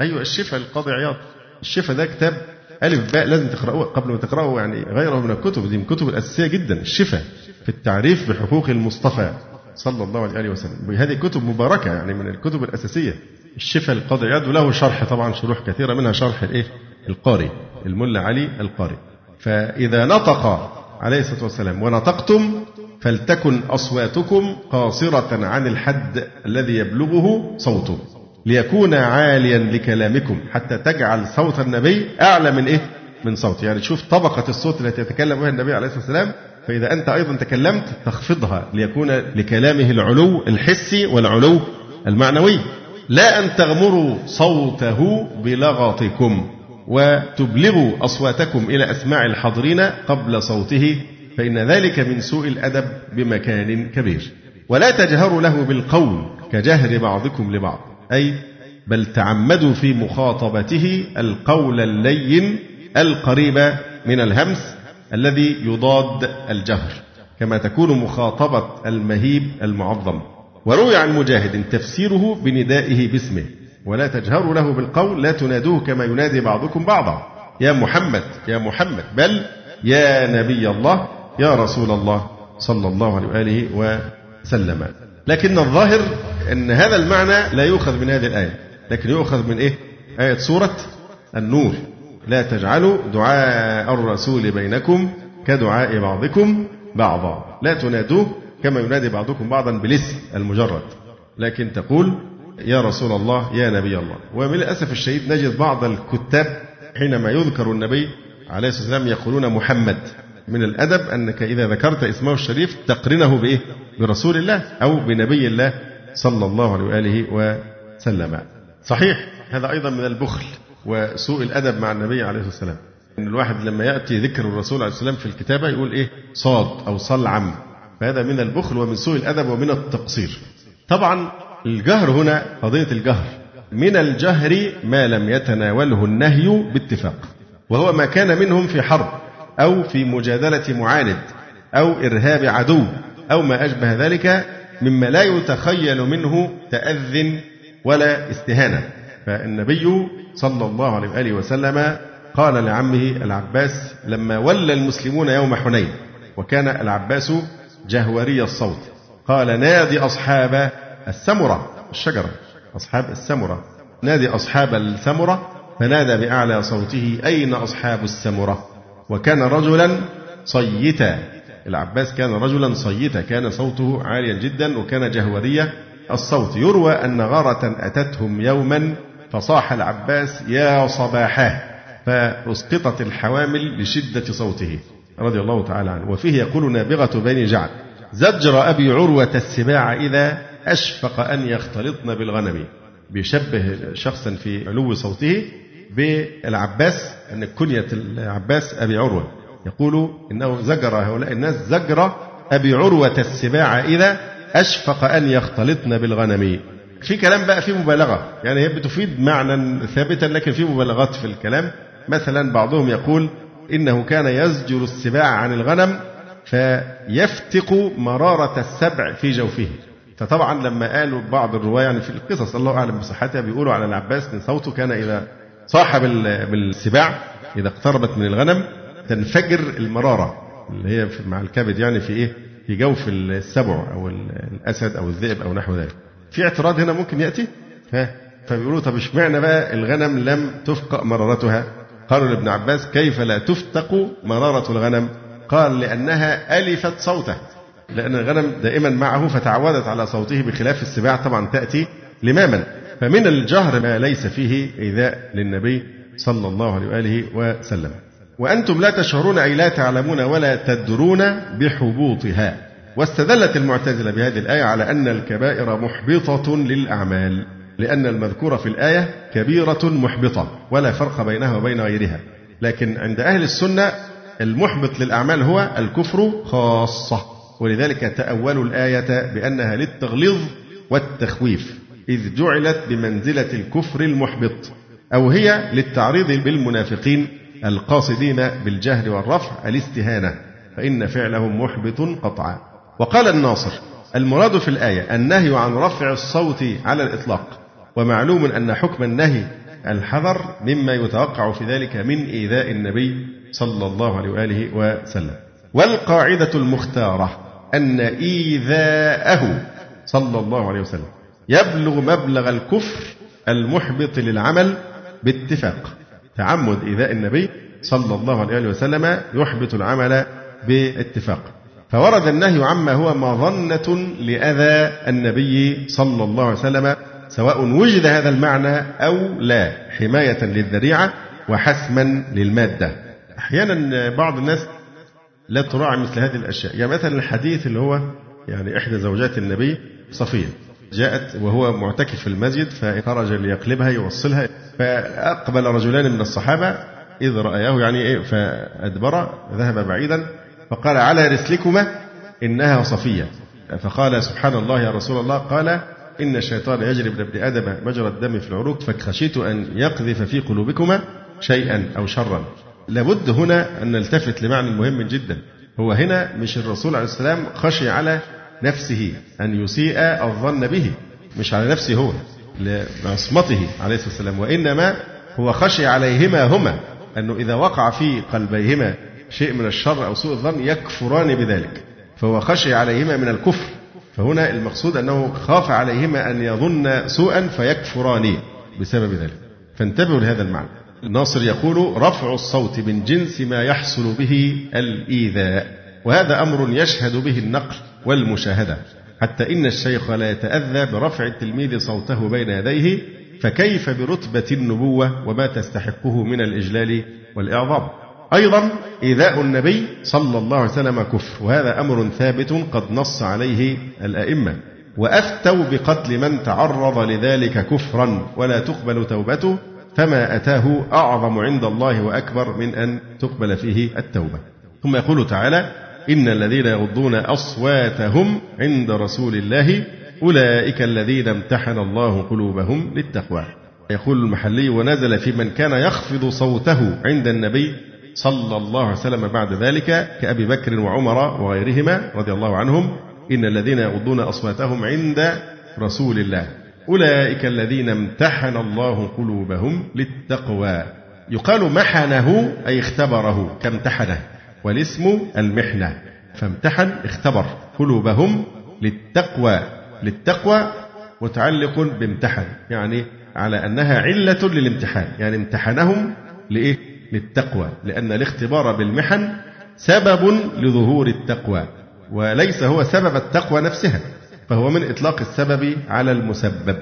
أيوة الشفاء القاضي عياض الشفاء ده كتاب ألف باء لازم تقرأوه. قبل ما تقرأوا يعني غيره من الكتب دي من الكتب الأساسية جدا. الشفاء في التعريف بحقوق المصطفى. صلى الله عليه وسلم. هذه كتب مباركة يعني من الكتب الأساسية. الشفاء القاضي عياض وله شرح طبعا شروح كثيرة منها شرح الإيه؟ القاري الملا علي القاري. فإذا نطق عليه الصلاة والسلام ونطقتم فلتكن أصواتكم قاصرة عن الحد الذي يبلغه صوته ليكون عاليا لكلامكم حتى تجعل صوت النبي أعلى من إيه؟ من صوت يعني تشوف طبقة الصوت التي يتكلم بها النبي عليه الصلاة والسلام فإذا أنت أيضا تكلمت تخفضها ليكون لكلامه العلو الحسي والعلو المعنوي. لا أن تغمروا صوته بلغطكم وتبلغوا أصواتكم إلى أسماع الحاضرين قبل صوته فإن ذلك من سوء الأدب بمكان كبير. ولا تجهروا له بالقول كجهر بعضكم لبعض. أي بل تعمدوا في مخاطبته القول اللين القريب من الهمس الذي يضاد الجهر كما تكون مخاطبة المهيب المعظم. وروي عن مجاهد تفسيره بندائه باسمه ولا تجهروا له بالقول لا تنادوه كما ينادي بعضكم بعضا. يا محمد يا محمد بل يا نبي الله يا رسول الله صلى الله عليه وآله وسلم. لكن الظاهر أن هذا المعنى لا يؤخذ من هذه الآية. لكن يؤخذ من إيه؟ آية سورة النور. لا تجعلوا دعاء الرسول بينكم كدعاء بعضكم بعضا. لا تنادوه كما ينادي بعضكم بعضا بالاسم المجرد. لكن تقول يا رسول الله يا نبي الله. ومن الأسف الشديد نجد بعض الكتاب حينما يذكر النبي عليه الصلاة والسلام يقولون محمد. من الأدب أنك إذا ذكرت اسمه الشريف تقرنه بإيه؟ برسول الله أو بنبي الله صلى الله عليه وآله وسلم. صحيح هذا أيضا من البخل. وسوء الأدب مع النبي عليه الصلاة والسلام إن الواحد لما يأتي ذكر الرسول عليه السلام في الكتابة يقول إيه؟ صاد أو صلعم. فهذا من البخل ومن سوء الأدب ومن التقصير. طبعا الجهر هنا قضية الجهر. من الجهر ما لم يتناوله النهي باتفاق. وهو ما كان منهم في حرب أو في مجادلة معاند أو إرهاب عدو أو ما أشبه ذلك مما لا يتخيل منه تأذ ولا استهانة. فالنبي صلى الله عليه وآله وسلم قال لعمه العباس لما ولى المسلمون يوم حنين وكان العباس جهوري الصوت قال نادي أصحاب السمرة الشجرة أصحاب السمرة نادي أصحاب السمرة فنادى بأعلى صوته أين أصحاب السمرة؟ وكان رجلا صيتا العباس كان رجلا صيتا كان صوته عاليا جدا وكان جهورية الصوت يروى أن غارة أتتهم يوما فصاح العباس يا صباحاه فأسقطت الحوامل لشدة صوته رضي الله تعالى عنه. وفيه يقول نابغة بني جعد زجر أبي عروة السباع إذا أشفق أن يختلطن بالغنم. بيشبه شخصا في علو صوته بالعباس أن كنية العباس أبي عروة. يقول إنه زجر هؤلاء الناس زجر أبي عروة السباع إذا أشفق أن يختلطن بالغنم. في كلام بقى فيه مبالغة. يعني هي بتفيد معنى ثابتا لكن في مبالغات في الكلام. مثلا بعضهم يقول إنه كان يزجر السباع عن الغنم فيفتق مرارة السبع في جوفه. فطبعا لما قالوا بعض الرواة يعني في القصص الله أعلم بصحتها بيقولوا على العباس إن صوته كان إذا صاح بالسباع إذا اقتربت من الغنم تنفجر المرارة اللي هي مع الكبد يعني في إيه؟ في جوف السبع أو الأسد أو الذئب أو نحو ذلك. في اعتراض هنا ممكن يأتي؟ ها؟ فبيقولوا طب اشمعنى بقى الغنم لم تفقأ مرارتها؟ قالوا لابن عباس كيف لا تفتق مرارة الغنم؟ قال لأنها ألفت صوته. لأن الغنم دائما معه فتعودت على صوته بخلاف السباع طبعا تأتي لماما. فمن الجهر ما ليس فيه إيذاء للنبي صلى الله عليه وآله وسلم. وأنتم لا تشعرون أي لا تعلمون ولا تدرون بحبوطها. واستدلت المعتزلة بهذه الآية على أن الكبائر محبطة للأعمال لأن المذكور في الآية كبيرة محبطة ولا فرق بينها وبين غيرها. لكن عند أهل السنة المحبط للأعمال هو الكفر خاصة ولذلك تأولوا الآية بأنها للتغليظ والتخويف إذ جعلت بمنزلة الكفر المحبط أو هي للتعريض بالمنافقين القاصدين بالجهر والرفع الاستهانة فإن فعلهم محبط قطعا. وقال الناصر المراد في الآية النهي عن رفع الصوت على الإطلاق ومعلوم أن حكم النهي الحذر مما يتوقع في ذلك من إيذاء النبي صلى الله عليه وآله وسلم. والقاعدة المختارة أن إيذاءه صلى الله عليه وسلم يبلغ مبلغ الكفر المحبط للعمل باتفاق تعمد إيذاء النبي صلى الله عليه وسلم يحبط العمل باتفاق. فورد النهي عما هو مظنة لأذى النبي صلى الله عليه وسلم سواء وجد هذا المعنى أو لا حماية للذريعة وحسما للمادة. أحيانا بعض الناس لا تراعي مثل هذه الأشياء. يعني مثلا الحديث اللي هو يعني إحدى زوجات النبي صفية جاءت وهو معتكف في المسجد فخرج ليقلبها يوصلها فأقبل رجلان من الصحابة إذ رأياه يعني إيه فأدبر ذهب بعيدا فقال على رسلكما إنها صفية. فقال سبحان الله يا رسول الله قال إن الشيطان يجري من ابن آدم مجرى الدم في العروق فخشيت أن يقذف في قلوبكما شيئا أو شرا. لابد هنا أن نلتفت لمعنى مهم جدا. هو هنا مش الرسول عليه السلام خشي على نفسه أن يسيء الظن به مش على نفسه هو لعصمته عليه الصلاة والسلام وإنما هو خشي عليهما هما أنه إذا وقع في قلبيهما شيء من الشر أو سوء الظن يكفران بذلك فهو خشي عليهما من الكفر فهنا المقصود أنه خاف عليهما أن يظن سوءا فيكفران بسبب ذلك. فانتبهوا لهذا المعنى. الناصر يقول رفع الصوت من جنس ما يحصل به الإيذاء وهذا أمر يشهد به النقل والمشاهدة. حتى إن الشيخ لا يتأذى برفع التلميذ صوته بين يديه فكيف برتبة النبوة وما تستحقه من الإجلال والإعظام؟ أيضا إيذاء النبي صلى الله عليه وسلم كفر وهذا أمر ثابت قد نص عليه الأئمة. وأفتوا بقتل من تعرض لذلك كفرا ولا تقبل توبته فما أتاه أعظم عند الله وأكبر من أن تقبل فيه التوبة. ثم يقول تعالى إن الذين يغضون أصواتهم عند رسول الله أولئك الذين امتحن الله قلوبهم للتقوى. يقول المحلي ونزل في من كان يخفض صوته عند النبي صلى الله عليه وسلم بعد ذلك كأبي بكر وعمر وغيرهما رضي الله عنهم إن الذين يغضون أصواتهم عند رسول الله. أولئك الذين امتحن الله قلوبهم للتقوى. يقال محنه أي اختبره كامتحنه. والاسم المحنة. فامتحن اختبر قلوبهم للتقوى. للتقوى متعلق بامتحن يعني على أنها علة للامتحان. يعني امتحنهم لإيه؟ للتقوى لأن الاختبار بالمحن سبب لظهور التقوى وليس هو سبب التقوى نفسها فهو من إطلاق السبب على المسبب.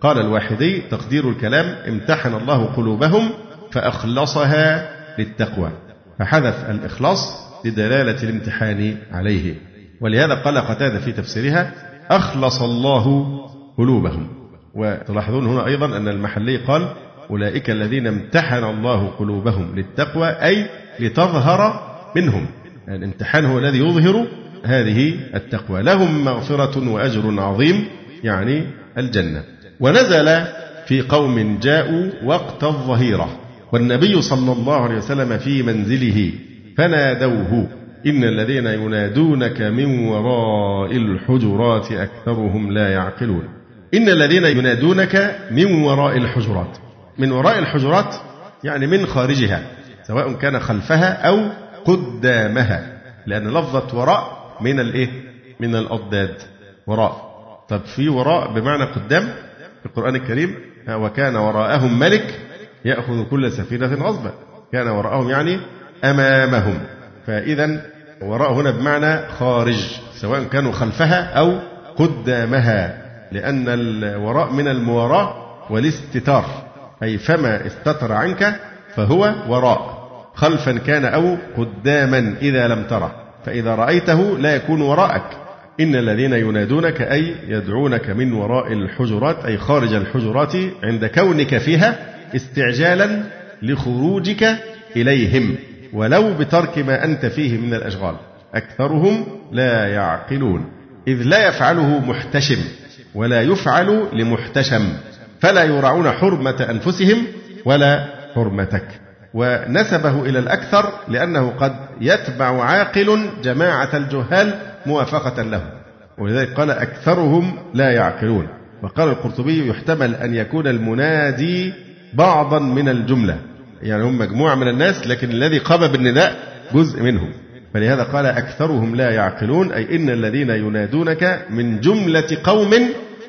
قال الواحدي تقدير الكلام امتحن الله قلوبهم فأخلصها للتقوى. فحذف الإخلاص لدلالة الامتحان عليه. ولهذا قال قتادة في تفسيرها أخلص الله قلوبهم. وتلاحظون هنا أيضا أن المحلي قال أولئك الذين امتحن الله قلوبهم للتقوى أي لتظهر منهم. الامتحان هو الذي يظهر هذه التقوى. لهم مغفرة وأجر عظيم يعني الجنة. ونزل في قوم جاءوا وقت الظهيرة. والنبي صلى الله عليه وسلم في منزله فنادوه إن الذين ينادونك من وراء الحجرات أكثرهم لا يعقلون. إن الذين ينادونك من وراء الحجرات. من وراء الحجرات يعني من خارجها سواء كان خلفها أو قدامها لأن لفظة وراء من الإيه؟ من الأضداد وراء. طب في وراء بمعنى قدام في القرآن الكريم وكان وراءهم ملك يأخذ كل سفينة غصبا كان وراءهم يعني أمامهم. فإذا وراء هنا بمعنى خارج سواء كانوا خلفها أو قدامها لأن الوراء من المواراة والاستتار. أي فما استتر عنك فهو وراء. خلفا كان أو قداما إذا لم تره فإذا رأيته لا يكون وراءك. إن الذين ينادونك أي يدعونك من وراء الحجرات أي خارج الحجرات عند كونك فيها استعجالا لخروجك إليهم ولو بترك ما أنت فيه من الأشغال. أكثرهم لا يعقلون. إذ لا يفعله محتشم ولا يفعل لمحتشم. فلا يراعون حرمة أنفسهم ولا حرمتك. ونسبه إلى الأكثر لأنه قد يتبع عاقل جماعة الجهال موافقة له. ولذلك قال أكثرهم لا يعقلون. وقال القرطبي يحتمل أن يكون المنادي بعضا من الجملة. يعني هم مجموعة من الناس لكن الذي قام بالنداء جزء منهم. فلهذا قال أكثرهم لا يعقلون أي إن الذين ينادونك من جملة قوم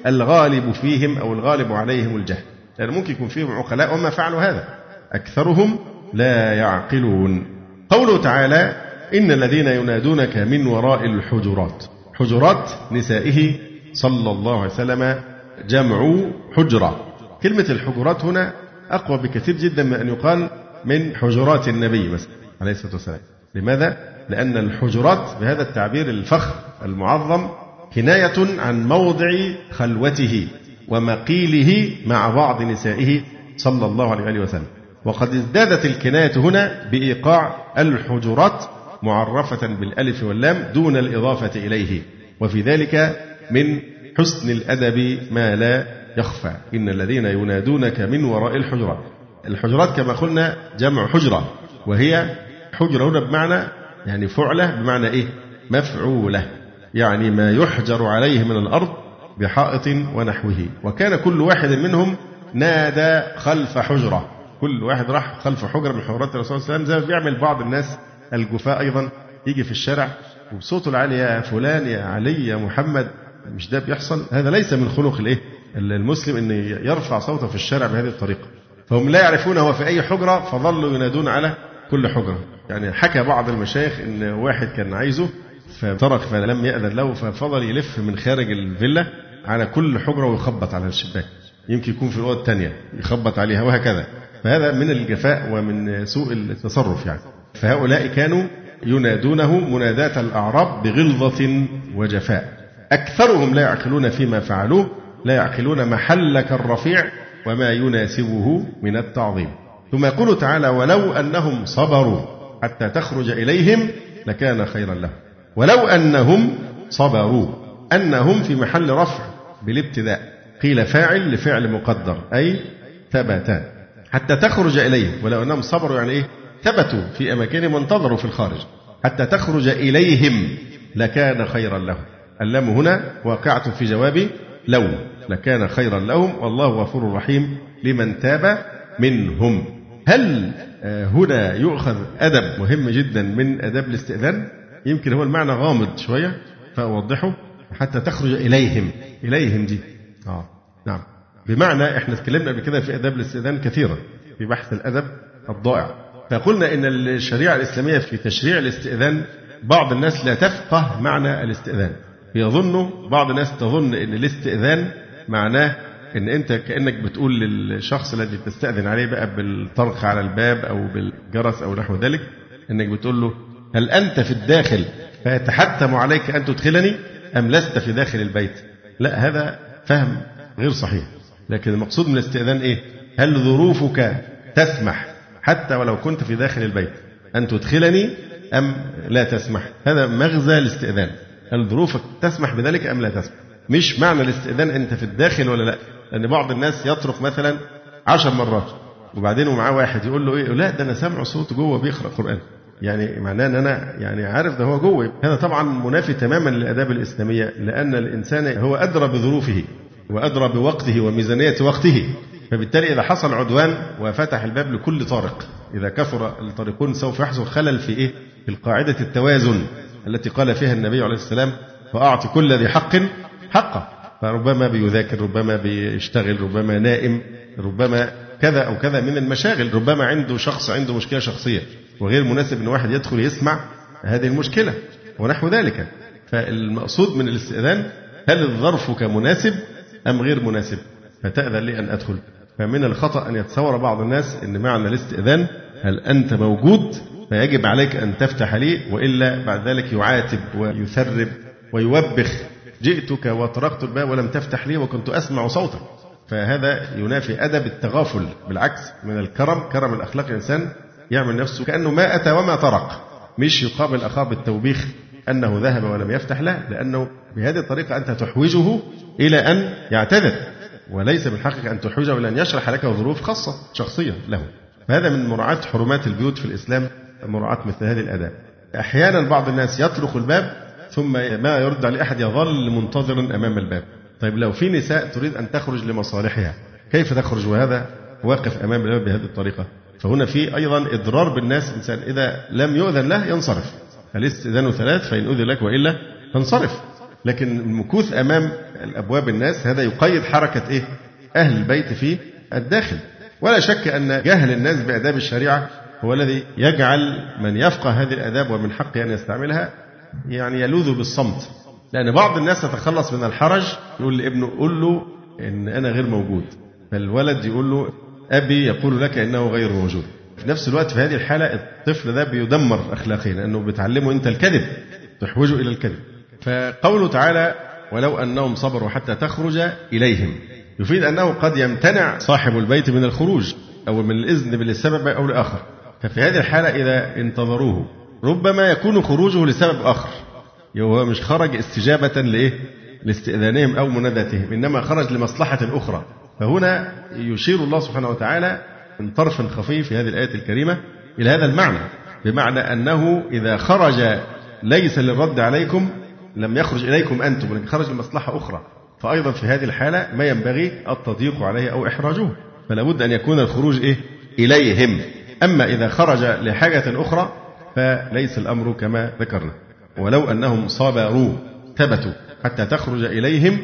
الغالب فيهم أو الغالب عليهم الجهل. لأن يعني ممكن يكون فيهم عقلاء وما فعلوا هذا. أكثرهم لا يعقلون. قوله تعالى إن الذين ينادونك من وراء الحجرات. حجرات نسائه صلى الله عليه وسلم جمع حجرة. كلمة الحجرات هنا أقوى بكثير جدا من أن يقال من حجرات النبي مثلا عليه الصلاة والسلام. لماذا؟ لأن الحجرات بهذا التعبير الفخر المعظم كناية عن موضع خلوته ومقيله مع بعض نسائه صلى الله عليه وسلم. وقد ازدادت الكناية هنا بإيقاع الحجرات معرفة بالألف واللام دون الإضافة إليه وفي ذلك من حسن الأدب ما لا يخفى. إن الذين ينادونك من وراء الحجرات الحجرات كما قلنا جمع حجرة وهي حجرة هنا بمعنى يعني فعلة بمعنى إيه؟ مفعولة. يعني ما يحجر عليه من الأرض بحائط ونحوه. وكان كل واحد منهم نادى خلف حجرة. كل واحد راح خلف حجرة من حجرات الرسول صلى الله عليه وسلم. زي ما بيعمل بعض الناس الجفاء أيضا. يجي في الشارع وبصوته العالي يا فلان يا علي يا محمد. مش ده بيحصل؟ هذا ليس من خلق الإيه؟ المسلم إن يرفع صوته في الشارع بهذه الطريقة. فهم لا يعرفون هو في أي حجرة فظلوا ينادون على كل حجرة. يعني حكى بعض المشايخ إن واحد كان عايزه فترك فلم يأذن له ففضل يلف من خارج الفيلا على كل حجرة ويخبط على الشباك. يمكن يكون في الاوضه الثانية يخبط عليها وهكذا. فهذا من الجفاء ومن سوء التصرف يعني. فهؤلاء كانوا ينادونه مناداة الأعراب بغلظة وجفاء. أكثرهم لا يعقلون فيما فعلوه لا يعقلون محلك الرفيع وما يناسبه من التعظيم. ثم يقول تعالى ولو أنهم صبروا حتى تخرج إليهم لكان خيرا لهم. ولو أنهم صبروا أنهم في محل رفع بالابتداء قيل فاعل لفعل مقدر أي ثبتا حتى تخرج إليهم ولو أنهم صبروا يعني إيه؟ ثبتوا في أماكنهم وانتظروا في الخارج حتى تخرج إليهم لكان خيرا لهم. اللام هنا واقعة في جواب لو لكان خيرا لهم والله غفور رحيم لمن تاب منهم. هل آه، هنا يؤخذ أدب مهم جدا من أداب الاستئذان؟ يمكن هو المعنى غامض شوية فأوضحه حتى تخرج إليهم. إليهم دي. آه نعم. بمعنى إحنا اتكلمنا قبل كده في آداب الاستئذان كثيرا في بحث الأدب الضائع. فقلنا إن الشريعة الإسلامية في تشريع الاستئذان بعض الناس لا تفقه معنى الاستئذان. يظن بعض الناس تظن إن الاستئذان معناه إن أنت كأنك بتقول للشخص الذي تستاذن عليه بقى بالطرق على الباب أو بالجرس أو نحو ذلك إنك بتقول له هل أنت في الداخل فيتحتم عليك أن تدخلني أم لست في داخل البيت؟ لا هذا فهم غير صحيح لكن المقصود من الاستئذان إيه؟ هل ظروفك تسمح حتى ولو كنت في داخل البيت أن تدخلني أم لا تسمح؟ هذا مغزى الاستئذان هل ظروفك تسمح بذلك أم لا تسمح؟ مش معنى الاستئذان أنت في الداخل ولا لا لأن بعض الناس يطرق مثلا عشر مرات وبعدين ومعاه واحد يقول له إيه لا ده أنا سامع صوته جوه بيقرأ قرآن يعني معناه إن أنا يعني عارف ده هو جوه. هذا طبعا منافي تماما للآداب الإسلامية لأن الإنسان هو أدرى بظروفه وأدرى بوقته وميزانية وقته. فبالتالي إذا حصل عدوان وفتح الباب لكل طارق. إذا كثر الطارقون سوف يحصل خلل في إيه؟ في القاعدة التوازن التي قال فيها النبي عليه السلام فاعطي كل ذي حق حقه. فربما بيذاكر ربما بيشتغل ربما نائم ربما كذا أو كذا من المشاغل. ربما عنده شخص عنده مشكلة شخصية. وغير مناسب أن واحد يدخل يسمع هذه المشكلة ونحو ذلك. فالمقصود من الاستئذان هل الظرف مناسب أم غير مناسب؟ فتأذن لي أن أدخل. فمن الخطأ أن يتصور بعض الناس أن معنى الاستئذان هل أنت موجود؟ فيجب عليك أن تفتح لي وإلا بعد ذلك يعاتب ويثرب ويوبخ جئتك وطرقت الباب ولم تفتح لي وكنت أسمع صوتك. فهذا ينافي أدب التغافل بالعكس من الكرم كرم الأخلاق الإنسان يعمل نفسه كأنه ما أتى وما طرق. مش يقابل أخاه بالتوبيخ أنه ذهب ولم يفتح له لأنه بهذه الطريقة أنت تحوجه إلى أن يعتذر. وليس من حقك أن تحوجه إلى أن يشرح لك ظروف خاصة شخصية له. فهذا من مراعاة حرمات البيوت في الإسلام مراعاة مثل هذه الآداب. أحيانا بعض الناس يطرق الباب ثم ما يرد عليه أحد يظل منتظرا أمام الباب. طيب لو في نساء تريد أن تخرج لمصالحها كيف تخرج؟ وهذا واقف أمام الباب بهذه الطريقة. فهنا في أيضا إضرار بالناس. إنسان إذا لم يؤذن له ينصرف. الاستئذان ثلاث فإن أذن لك وإلا فانصرف لكن المكوث أمام الأبواب الناس هذا يقيد حركة إيه؟ أهل البيت في الداخل. ولا شك أن جهل الناس بآداب الشريعة هو الذي يجعل من يفقه هذه الآداب ومن حقه أن يستعملها يعني يلوذ بالصمت. لأن بعض الناس يتخلص من الحرج. يقول لابنه قل له إن أنا غير موجود. فالولد يقول له أبي يقول لك إنه غير موجود. في نفس الوقت في هذه الحالة الطفل ده بيدمر أخلاقيا لأنه بتعلمه أنت الكذب تحوجه إلى الكذب. فقوله تعالى ولو أنهم صبروا حتى تخرج إليهم يفيد أنه قد يمتنع صاحب البيت من الخروج أو من الإذن لسبب أو لآخر. ففي هذه الحالة إذا انتظروه ربما يكون خروجه لسبب آخر. هو مش خرج استجابة لإيه؟ لاستئذانهم أو مناداتهم إنما خرج لمصلحة أخرى. فهنا يشير الله سبحانه وتعالى من طرف خفي في هذه الآية الكريمة إلى هذا المعنى بمعنى أنه إذا خرج ليس للرد عليكم لم يخرج إليكم أنتم ولكن خرج لمصلحة أخرى فأيضا في هذه الحالة ما ينبغي التضييق عليه أو إحراجه فلا بد أن يكون الخروج إيه؟ إليهم. أما إذا خرج لحاجة أخرى فليس الأمر كما ذكرنا. ولو أنهم صبروا ثبتوا حتى تخرج إليهم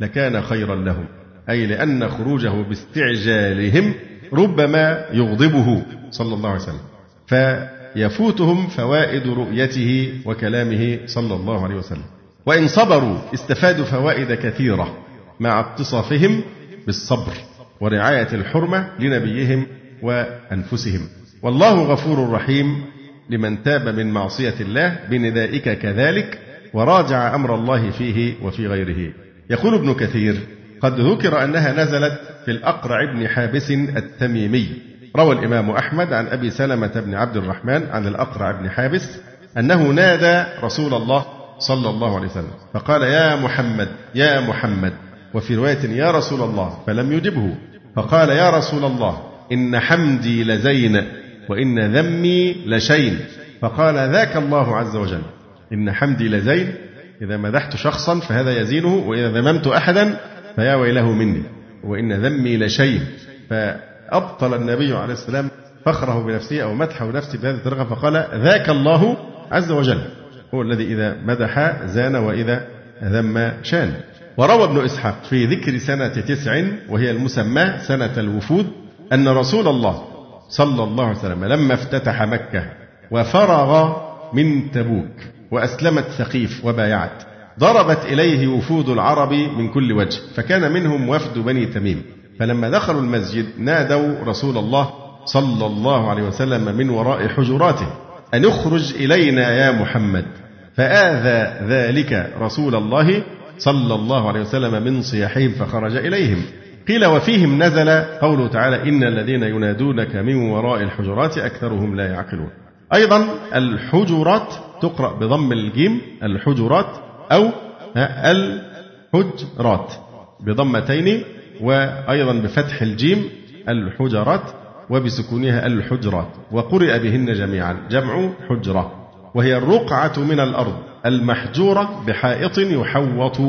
لكان خيرا لهم. أي لأن خروجه باستعجالهم ربما يغضبه صلى الله عليه وسلم. فيفوتهم فوائد رؤيته وكلامه صلى الله عليه وسلم. وإن صبروا استفادوا فوائد كثيرة مع اتصافهم بالصبر ورعاية الحرمة لنبيهم وأنفسهم. والله غفور رحيم لمن تاب من معصية الله بندائك كذلك وراجع أمر الله فيه وفي غيره. يقول ابن كثير قد ذكر أنها نزلت في الأقرع بن حابس التميمي. روى الإمام أحمد عن أبي سلمة بن عبد الرحمن عن الأقرع بن حابس أنه نادى رسول الله صلى الله عليه وسلم فقال يا محمد يا محمد. وفي رواية يا رسول الله. فلم يجبه فقال يا رسول الله إن حمدي لزين وإن ذمي لشين. فقال ذاك الله عز وجل. إن حمدي لزين إذا مدحت شخصا فهذا يزينه وإذا ذممت أحدا فيا ويله مني وإن ذمي لشين فأبطل النبي عليه السلام فخره بنفسه أو مدحه بنفسه بهذه الطريقة فقال ذاك الله عز وجل. هو الذي إذا مدح زان وإذا ذم شان. وروى ابن إسحاق في ذكر سنة تسع وهي المسماة سنة الوفود أن رسول الله صلى الله عليه وسلم لما افتتح مكة وفرغ من تبوك وأسلمت ثقيف وبايعت ضربت إليه وفود العرب من كل وجه فكان منهم وفد بني تميم. فلما دخلوا المسجد نادوا رسول الله صلى الله عليه وسلم من وراء حجراته أن اخرج إلينا يا محمد. فآذى ذلك رسول الله صلى الله عليه وسلم من صياحهم فخرج إليهم. قيل وفيهم نزل قوله تعالى إن الذين ينادونك من وراء الحجرات أكثرهم لا يعقلون. أيضا الحجرات تقرأ بضم الجيم الحجرات أو الحجرات بضمتين وأيضا بفتح الجيم الحجرات وبسكونها الحجرات وقرئ بهن جميعا. جمع حجرة. وهي الرقعة من الأرض المحجورة بحائط يحوط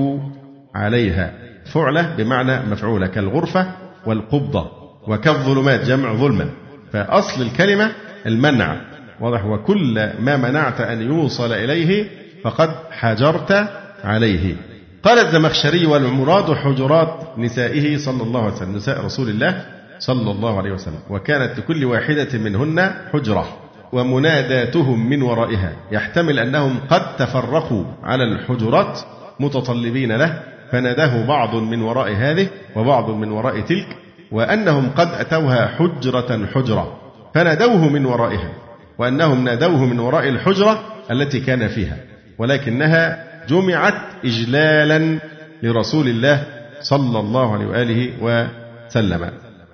عليها. فعلة بمعنى مفعولة كالغرفة والقبضة. وكالظلمات جمع ظلمة. فأصل الكلمة المنع. واضح وكل ما منعت أن يوصل إليه فقد حجرت عليه. قال الزمخشري والمراد حجرات نسائه صلى الله عليه وسلم نساء رسول الله صلى الله عليه وسلم. وكانت لكل واحدة منهن حجرة ومناداتهم من ورائها. يحتمل أنهم قد تفرقوا على الحجرات متطلبين له فناداه بعض من وراء هذه وبعض من وراء تلك وأنهم قد أتوها حجرة حجرة فنادوه من ورائها وأنهم نادوه من وراء الحجرة التي كان فيها. ولكنها جمعت إجلالا لرسول الله صلى الله عليه وآله وسلم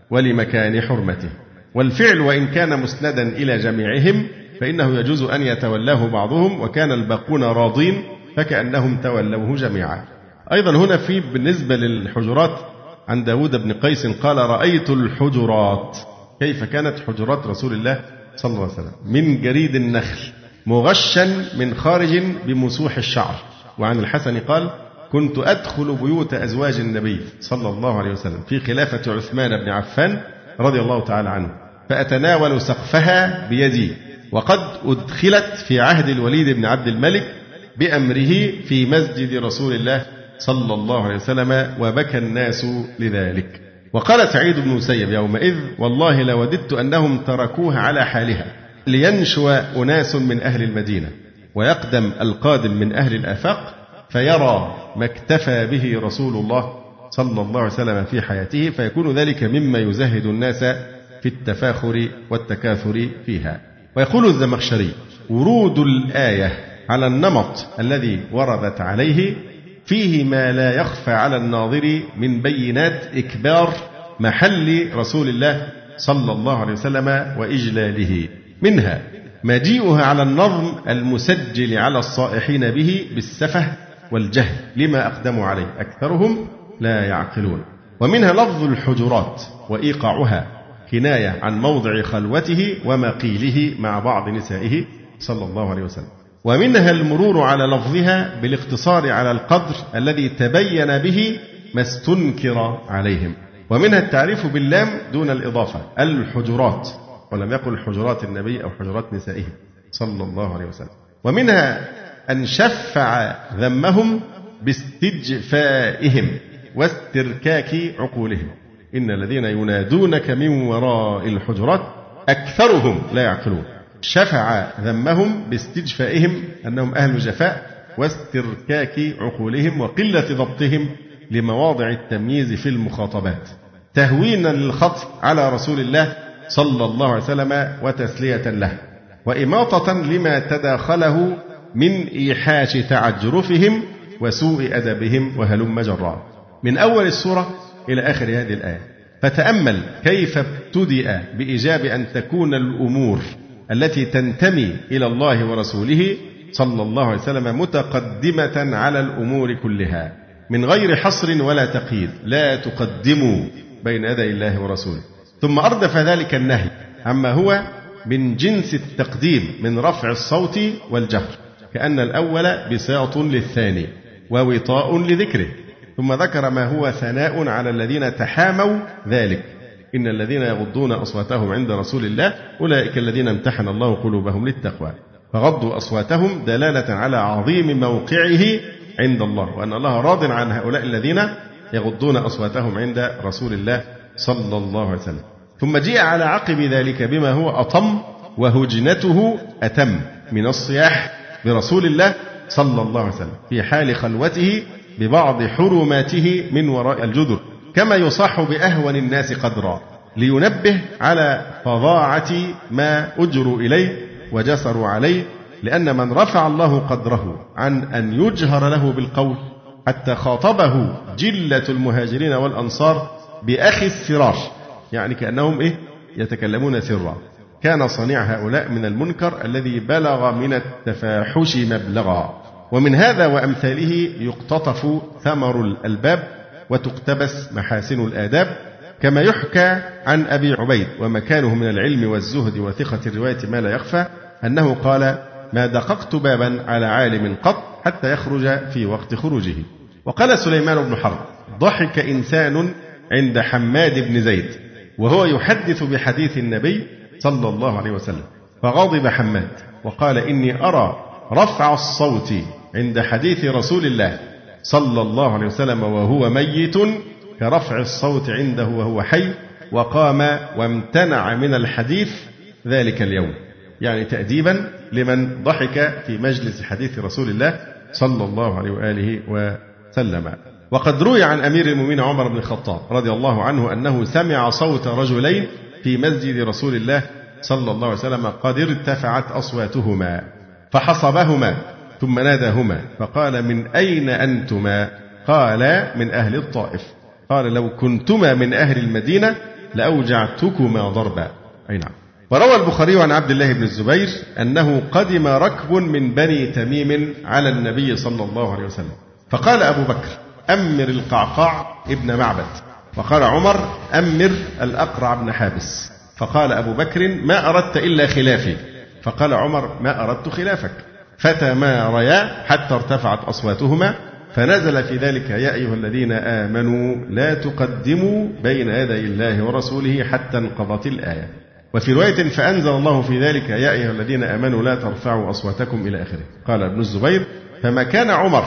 ولمكان حرمته. والفعل وإن كان مسندا إلى جميعهم فإنه يجوز أن يتولاه بعضهم وكان الباقون راضين فكأنهم تولوه جميعا. أيضا هنا في بالنسبة للحجرات عن داود بن قيس قال رأيت الحجرات. كيف كانت حجرات رسول الله صلى الله عليه وسلم؟ من جريد النخل. مغشا من خارج بمسوح الشعر. وعن الحسن قال كنت أدخل بيوت أزواج النبي صلى الله عليه وسلم في خلافة عثمان بن عفان رضي الله تعالى عنه فأتناول سقفها بيدي وقد أدخلت في عهد الوليد بن عبد الملك بأمره في مسجد رسول الله صلى الله عليه وسلم وبكى الناس لذلك. وقال سعيد بن مسيب يومئذ والله لوددت أنهم تركوها على حالها. لينشو أناس من أهل المدينة ويقدم القادم من أهل الآفاق فيرى ما اكتفى به رسول الله صلى الله عليه وسلم في حياته فيكون ذلك مما يزهد الناس في التفاخر والتكاثر فيها. ويقول الزمخشري ورود الآية على النمط الذي وردت عليه فيه ما لا يخفى على الناظر من بينات إكبار محل رسول الله صلى الله عليه وسلم وإجلاله. منها مجيئها على النظم المسجل على الصائحين به بالسفه والجهل لما أقدموا عليه. أكثرهم لا يعقلون. ومنها لفظ الحجرات وإيقاعها كناية عن موضع خلوته ومقيله مع بعض نسائه صلى الله عليه وسلم. ومنها المرور على لفظها بالاقتصار على القدر الذي تبين به ما استنكر عليهم. ومنها التعريف باللام دون الإضافة. الحجرات. ولم يقل حجرات النبي أو حجرات نسائه صلى الله عليه وسلم. ومنها أن شفع ذمهم باستجفائهم واستركاك عقولهم. إن الذين ينادونك من وراء الحجرات أكثرهم لا يعقلون. شفع ذمهم باستجفائهم أنهم أهل جفاء واستركاك عقولهم وقلة ضبطهم لمواضع التمييز في المخاطبات. تهوينا للخطر على رسول الله صلى الله عليه وسلم وتسلية له وإماطة لما تداخله من إيحاش تعجرفهم وسوء أدبهم وهلم جرا. من أول السورة إلى آخر هذه الآية. فتأمل كيف ابتدأ بإيجاب أن تكون الأمور التي تنتمي إلى الله ورسوله صلى الله عليه وسلم متقدمة على الأمور كلها. من غير حصر ولا تقييد. لا تقدموا بين يدي الله ورسوله. ثم أردف ذلك النهي. عما هو من جنس التقديم من رفع الصوت والجهر. كأن الأول بساط للثاني ووطاء لذكره. ثم ذكر ما هو ثناء على الذين تحاموا ذلك. إن الذين يغضون أصواتهم عند رسول الله أولئك الذين امتحن الله قلوبهم للتقوى. فغضوا أصواتهم دلالة على عظيم موقعه عند الله. وأن الله راض عن هؤلاء الذين يغضون أصواتهم عند رسول الله صلى الله عليه وسلم. ثم جيء على عقب ذلك بما هو أطم وهجنته أتم من الصياح برسول الله صلى الله عليه وسلم في حال خلوته ببعض حرماته من وراء الجدر كما يصاح بأهون الناس قدرا لينبه على فظاعة ما أجروا إليه وجسروا عليه لأن من رفع الله قدره عن أن يجهر له بالقول حتى خاطبه جلة المهاجرين والأنصار بأخي السراج يعني كأنهم إيه؟ يتكلمون سرا. كان صنيع هؤلاء من المنكر الذي بلغ من التفاحش مبلغا. ومن هذا وأمثاله يقتطف ثمر الألباب وتقتبس محاسن الآداب كما يحكى عن أبي عبيد. ومكانه من العلم والزهد وثقة الرواية ما لا يخفى أنه قال ما دققت بابا على عالم قط حتى يخرج في وقت خروجه وقال سليمان بن حرب ضحك إنسان عند حماد بن زيد وهو يحدث بحديث النبي صلى الله عليه وسلم فغضب حماد وقال إني أرى رفع الصوت عند حديث رسول الله صلى الله عليه وسلم وهو ميت كرفع الصوت عنده وهو حي وقام وامتنع من الحديث ذلك اليوم. يعني تأديبا لمن ضحك في مجلس حديث رسول الله صلى الله عليه وآله وسلم. وقد روي عن أمير المؤمنين عمر بن الخطاب رضي الله عنه أنه سمع صوت رجلين في مسجد رسول الله صلى الله عليه وسلم قد ارتفعت أصواتهما فحصبهما ثم ناداهما فقال من أين أنتما؟ قال من أهل الطائف. قال لو كنتما من أهل المدينة لأوجعتكما ضربا. أي نعم. وروى البخاري عن عبد الله بن الزبير أنه قدم ركب من بني تميم على النبي صلى الله عليه وسلم. فقال أبو بكر أمر القعقاع ابن معبد. وقال عمر أمر الأقرع بن حابس. فقال أبو بكر ما أردت إلا خلافي. فقال عمر ما أردت خلافك. فتماريا حتى ارتفعت أصواتهما. فنزل في ذلك يا أيها الذين آمنوا لا تقدموا بين يدي الله ورسوله حتى انقضت الآية. وفي رواية فأنزل الله في ذلك يا أيها الذين آمنوا لا ترفعوا أصواتكم إلى آخره. قال ابن الزبير فما كان عمر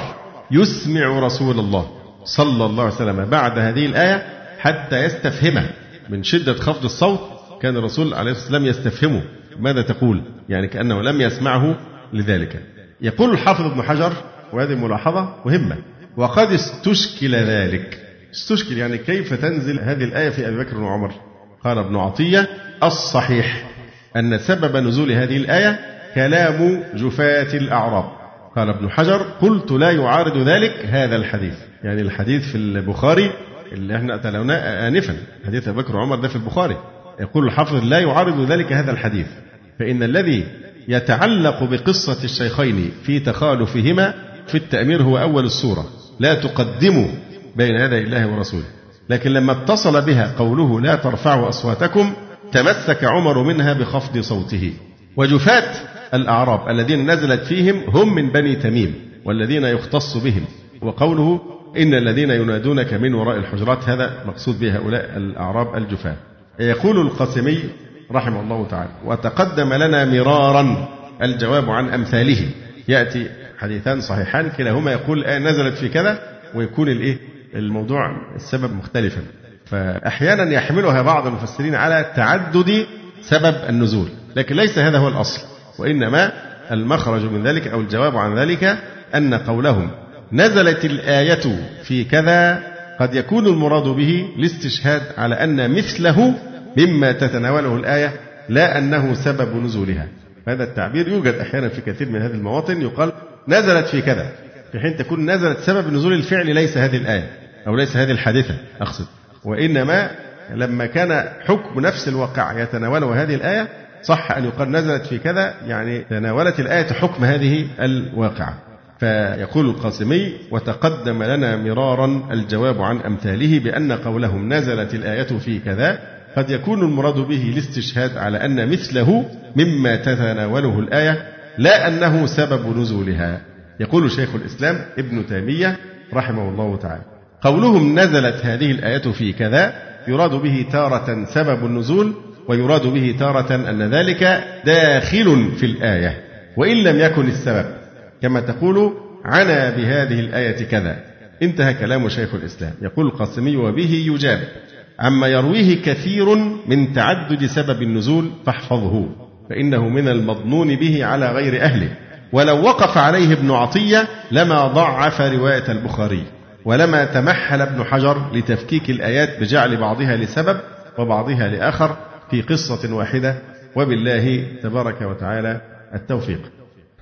يسمع رسول الله صلى الله عليه وسلم بعد هذه الآية حتى يستفهمه من شدة خفض الصوت كان الرسول عليه الصلاة والسلام يستفهمه ماذا تقول؟ يعني كأنه لم يسمعه لذلك. يقول الحافظ ابن حجر وهذه ملاحظة مهمة. وقد استشكل ذلك. استشكل يعني كيف تنزل هذه الآية في أبي بكر وعمر قال ابن عطية الصحيح أن سبب نزول هذه الآية كلام جفاة الأعراب. قال ابن حجر قلت لا يعارض ذلك هذا الحديث. يعني الحديث في البخاري اللي إحنا تلوناه آنفا. حديث أبي بكر وعمر ده في البخاري. يقول الحافظ لا يعارض ذلك هذا الحديث. فإن الذي يتعلق بقصة الشيخين في تخالفهما في التأمير هو أول السورة. لا تقدموا بين يدي الله ورسوله. لكن لما اتصل بها قوله لا ترفعوا أصواتكم تمسك عمر منها بخفض صوته. وجفاة الأعراب الذين نزلت فيهم هم من بني تميم والذين يختص بهم. وقوله إن الذين ينادونك من وراء الحجرات هذا مقصود به هؤلاء الأعراب الجفاة يقول القاسمي رحمه الله تعالى وتقدم لنا مرارا الجواب عن أمثاله يأتي حديثان صحيحان كلاهما يقول آه نزلت في كذا ويكون الإيه؟ الموضوع السبب مختلفا. فأحيانا يحملها بعض المفسرين على تعدد سبب النزول لكن ليس هذا هو الأصل. وإنما المخرج من ذلك أو الجواب عن ذلك أن قولهم نزلت الآية في كذا قد يكون المراد به الاستشهاد على أن مثله مما تتناوله الآية لا أنه سبب نزولها. هذا التعبير يوجد أحيانا في كثير من هذه المواطن يقال نزلت في كذا في حين تكون نزلت سبب نزول الفعل ليس هذه الآية أو ليس هذه الحادثة أقصد. وإنما لما كان حكم نفس الواقع يتناوله هذه الآية صح أن يقال نزلت في كذا يعني تناولت الآية حكم هذه الواقعة. فيقول القاسمي وتقدم لنا مرارا الجواب عن أمثاله بأن قولهم نزلت الآية في كذا قد يكون المراد به الاستشهاد على أن مثله مما تتناوله الآية لا أنه سبب نزولها. يقول شيخ الإسلام ابن تيمية رحمه الله تعالى قولهم نزلت هذه الآية في كذا يراد به تارة سبب النزول ويراد به تارة أن ذلك داخل في الآية. وإن لم يكن السبب كما تقول عنا بهذه الآية كذا. انتهى كلام شيخ الإسلام. يقول القاسمي وبه يجاب. عما يرويه كثير من تعدد سبب النزول فاحفظه فإنه من المظنون به على غير أهله. ولو وقف عليه ابن عطية لما ضعف رواية البخاري ولما تمحل ابن حجر لتفكيك الآيات بجعل بعضها لسبب وبعضها لآخر في قصة واحدة وبالله تبارك وتعالى التوفيق.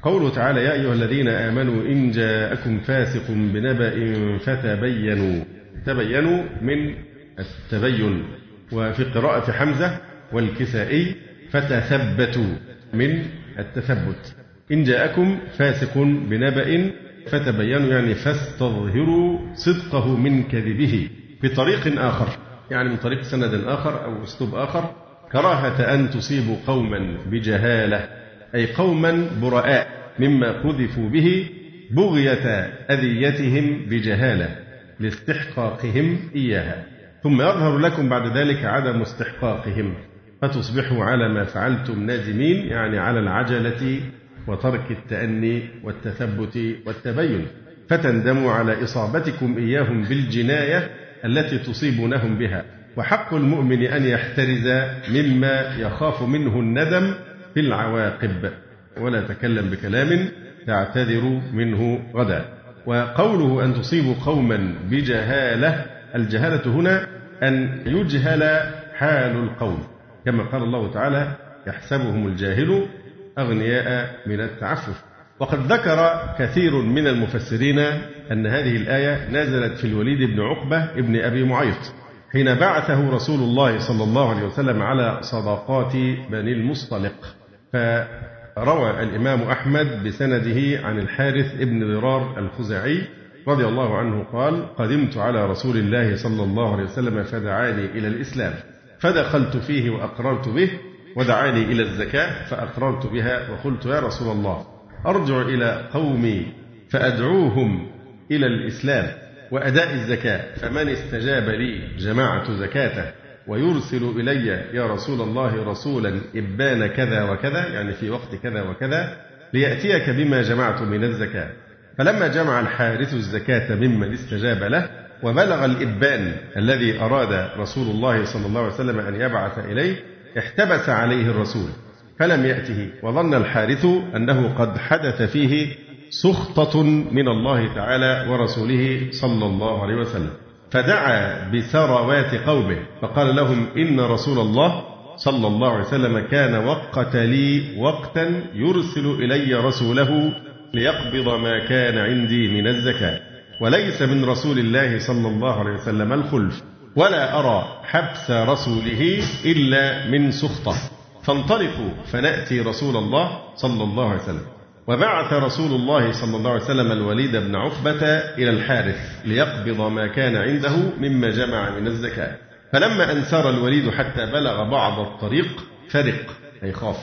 قوله تعالى يا أيها الذين آمنوا إن جاءكم فاسق بنبأ فتبينوا. تبينوا من التبين وفي قراءة حمزة والكسائي فتثبتوا. من التثبت إن جاءكم فاسق بنبأ فتبينوا. يعني فاستظهروا صدقه من كذبه بطريق آخر يعني من طريق سند آخر أو أسلوب آخر. كراهة أن تصيبوا قوما بجهالة أي قوما براء مما قذفوا به بغية أذيتهم بجهالة لاستحقاقهم إياها. ثم يظهر لكم بعد ذلك عدم استحقاقهم فتصبحوا على ما فعلتم نادمين يعني على العجلة وترك التأني والتثبت والتبين. فتندموا على إصابتكم إياهم بالجناية التي تصيبونهم بها. وحق المؤمن أن يحترز مما يخاف منه الندم في العواقب. ولا تكلم بكلام تعتذر منه غدا. وقوله أن تصيبوا قوما بجهالة الجهالة هنا أن يجهل حال القوم. كما قال الله تعالى يحسبهم الجاهل أغنياء من التعفف. وقد ذكر كثير من المفسرين أن هذه الآية نزلت في الوليد بن عقبة ابن أبي معيط. حين بعثه رسول الله صلى الله عليه وسلم على صداقات بني المصطلق فروى الإمام أحمد بسنده عن الحارث بن ضرار الخزاعي رضي الله عنه قال قدمت على رسول الله صلى الله عليه وسلم فدعاني إلى الإسلام فدخلت فيه وأقررت به ودعاني إلى الزكاة فأقررت بها وقلت يا رسول الله أرجع إلى قومي فأدعوهم إلى الإسلام. وأداء الزكاة. فمن استجاب لي جماعة زكاته ويرسل إلي يا رسول الله رسولا إبان كذا وكذا يعني في وقت كذا وكذا ليأتيك بما جمعت من الزكاة. فلما جمع الحارث الزكاة ممن استجاب له وبلغ الإبان الذي أراد رسول الله صلى الله عليه وسلم أن يبعث إليه احتبس عليه الرسول فلم يأته. وظن الحارث أنه قد حدث فيه سخطة من الله تعالى ورسوله صلى الله عليه وسلم. فدعا بثروات قومه فقال لهم إن رسول الله صلى الله عليه وسلم كان وقت لي وقتا يرسل إلي رسوله ليقبض ما كان عندي من الزكاة وليس من رسول الله صلى الله عليه وسلم الخلف ولا أرى حبس رسوله إلا من سخطة. فانطلقوا فنأتي رسول الله صلى الله عليه وسلم. وبعث رسول الله صلى الله عليه وسلم الوليد بن عقبة إلى الحارث ليقبض ما كان عنده مما جمع من الزكاة. فلما أن سار الوليد حتى بلغ بعض الطريق فرق أي خاف.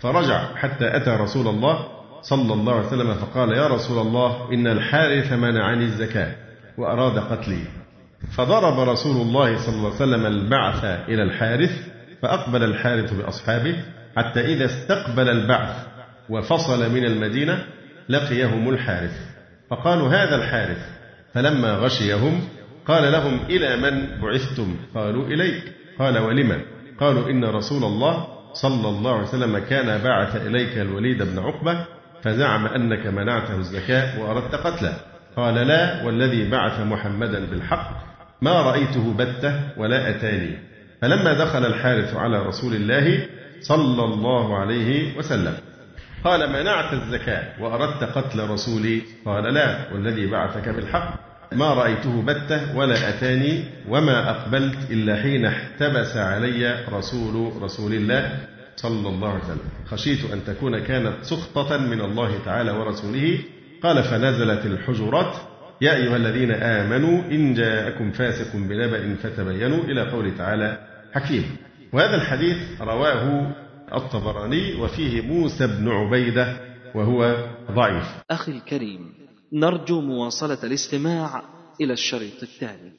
فرجع حتى أتى رسول الله صلى الله عليه وسلم فقال يا رسول الله إن الحارث منعني الزكاة وأراد قتلي. فضرب رسول الله صلى الله عليه وسلم البعث إلى الحارث فأقبل الحارث بأصحابه حتى إذا استقبل البعث وفصل من المدينة لقيهم الحارث. فقالوا هذا الحارث. فلما غشيهم قال لهم إلى من بعثتم؟ قالوا إليك. قال ولمن؟ قالوا إن رسول الله صلى الله عليه وسلم كان بعث إليك الوليد بن عقبة فزعم أنك منعته الزكاة وأردت قتله. قال لا والذي بعث محمدا بالحق ما رأيته بتة ولا أتاني. فلما دخل الحارث على رسول الله صلى الله عليه وسلم قال منعت الزكاة وأردت قتل رسولي قال لا والذي بعثك بالحق. ما رأيته بتة ولا أتاني وما أقبلت إلا حين احتبس علي رسول رسول الله صلى الله عليه وسلم. خشيت أن تكون كانت سخطة من الله تعالى ورسوله. قال فنزلت الحجرات. يا أيها الذين آمنوا إن جاءكم فاسق بنبأ فتبينوا إلى قول تعالى حكيم. وهذا الحديث رواه الطبراني وفيه موسى بن عبيدة وهو ضعيف. أخي الكريم نرجو مواصلة الاستماع إلى الشريط التالي.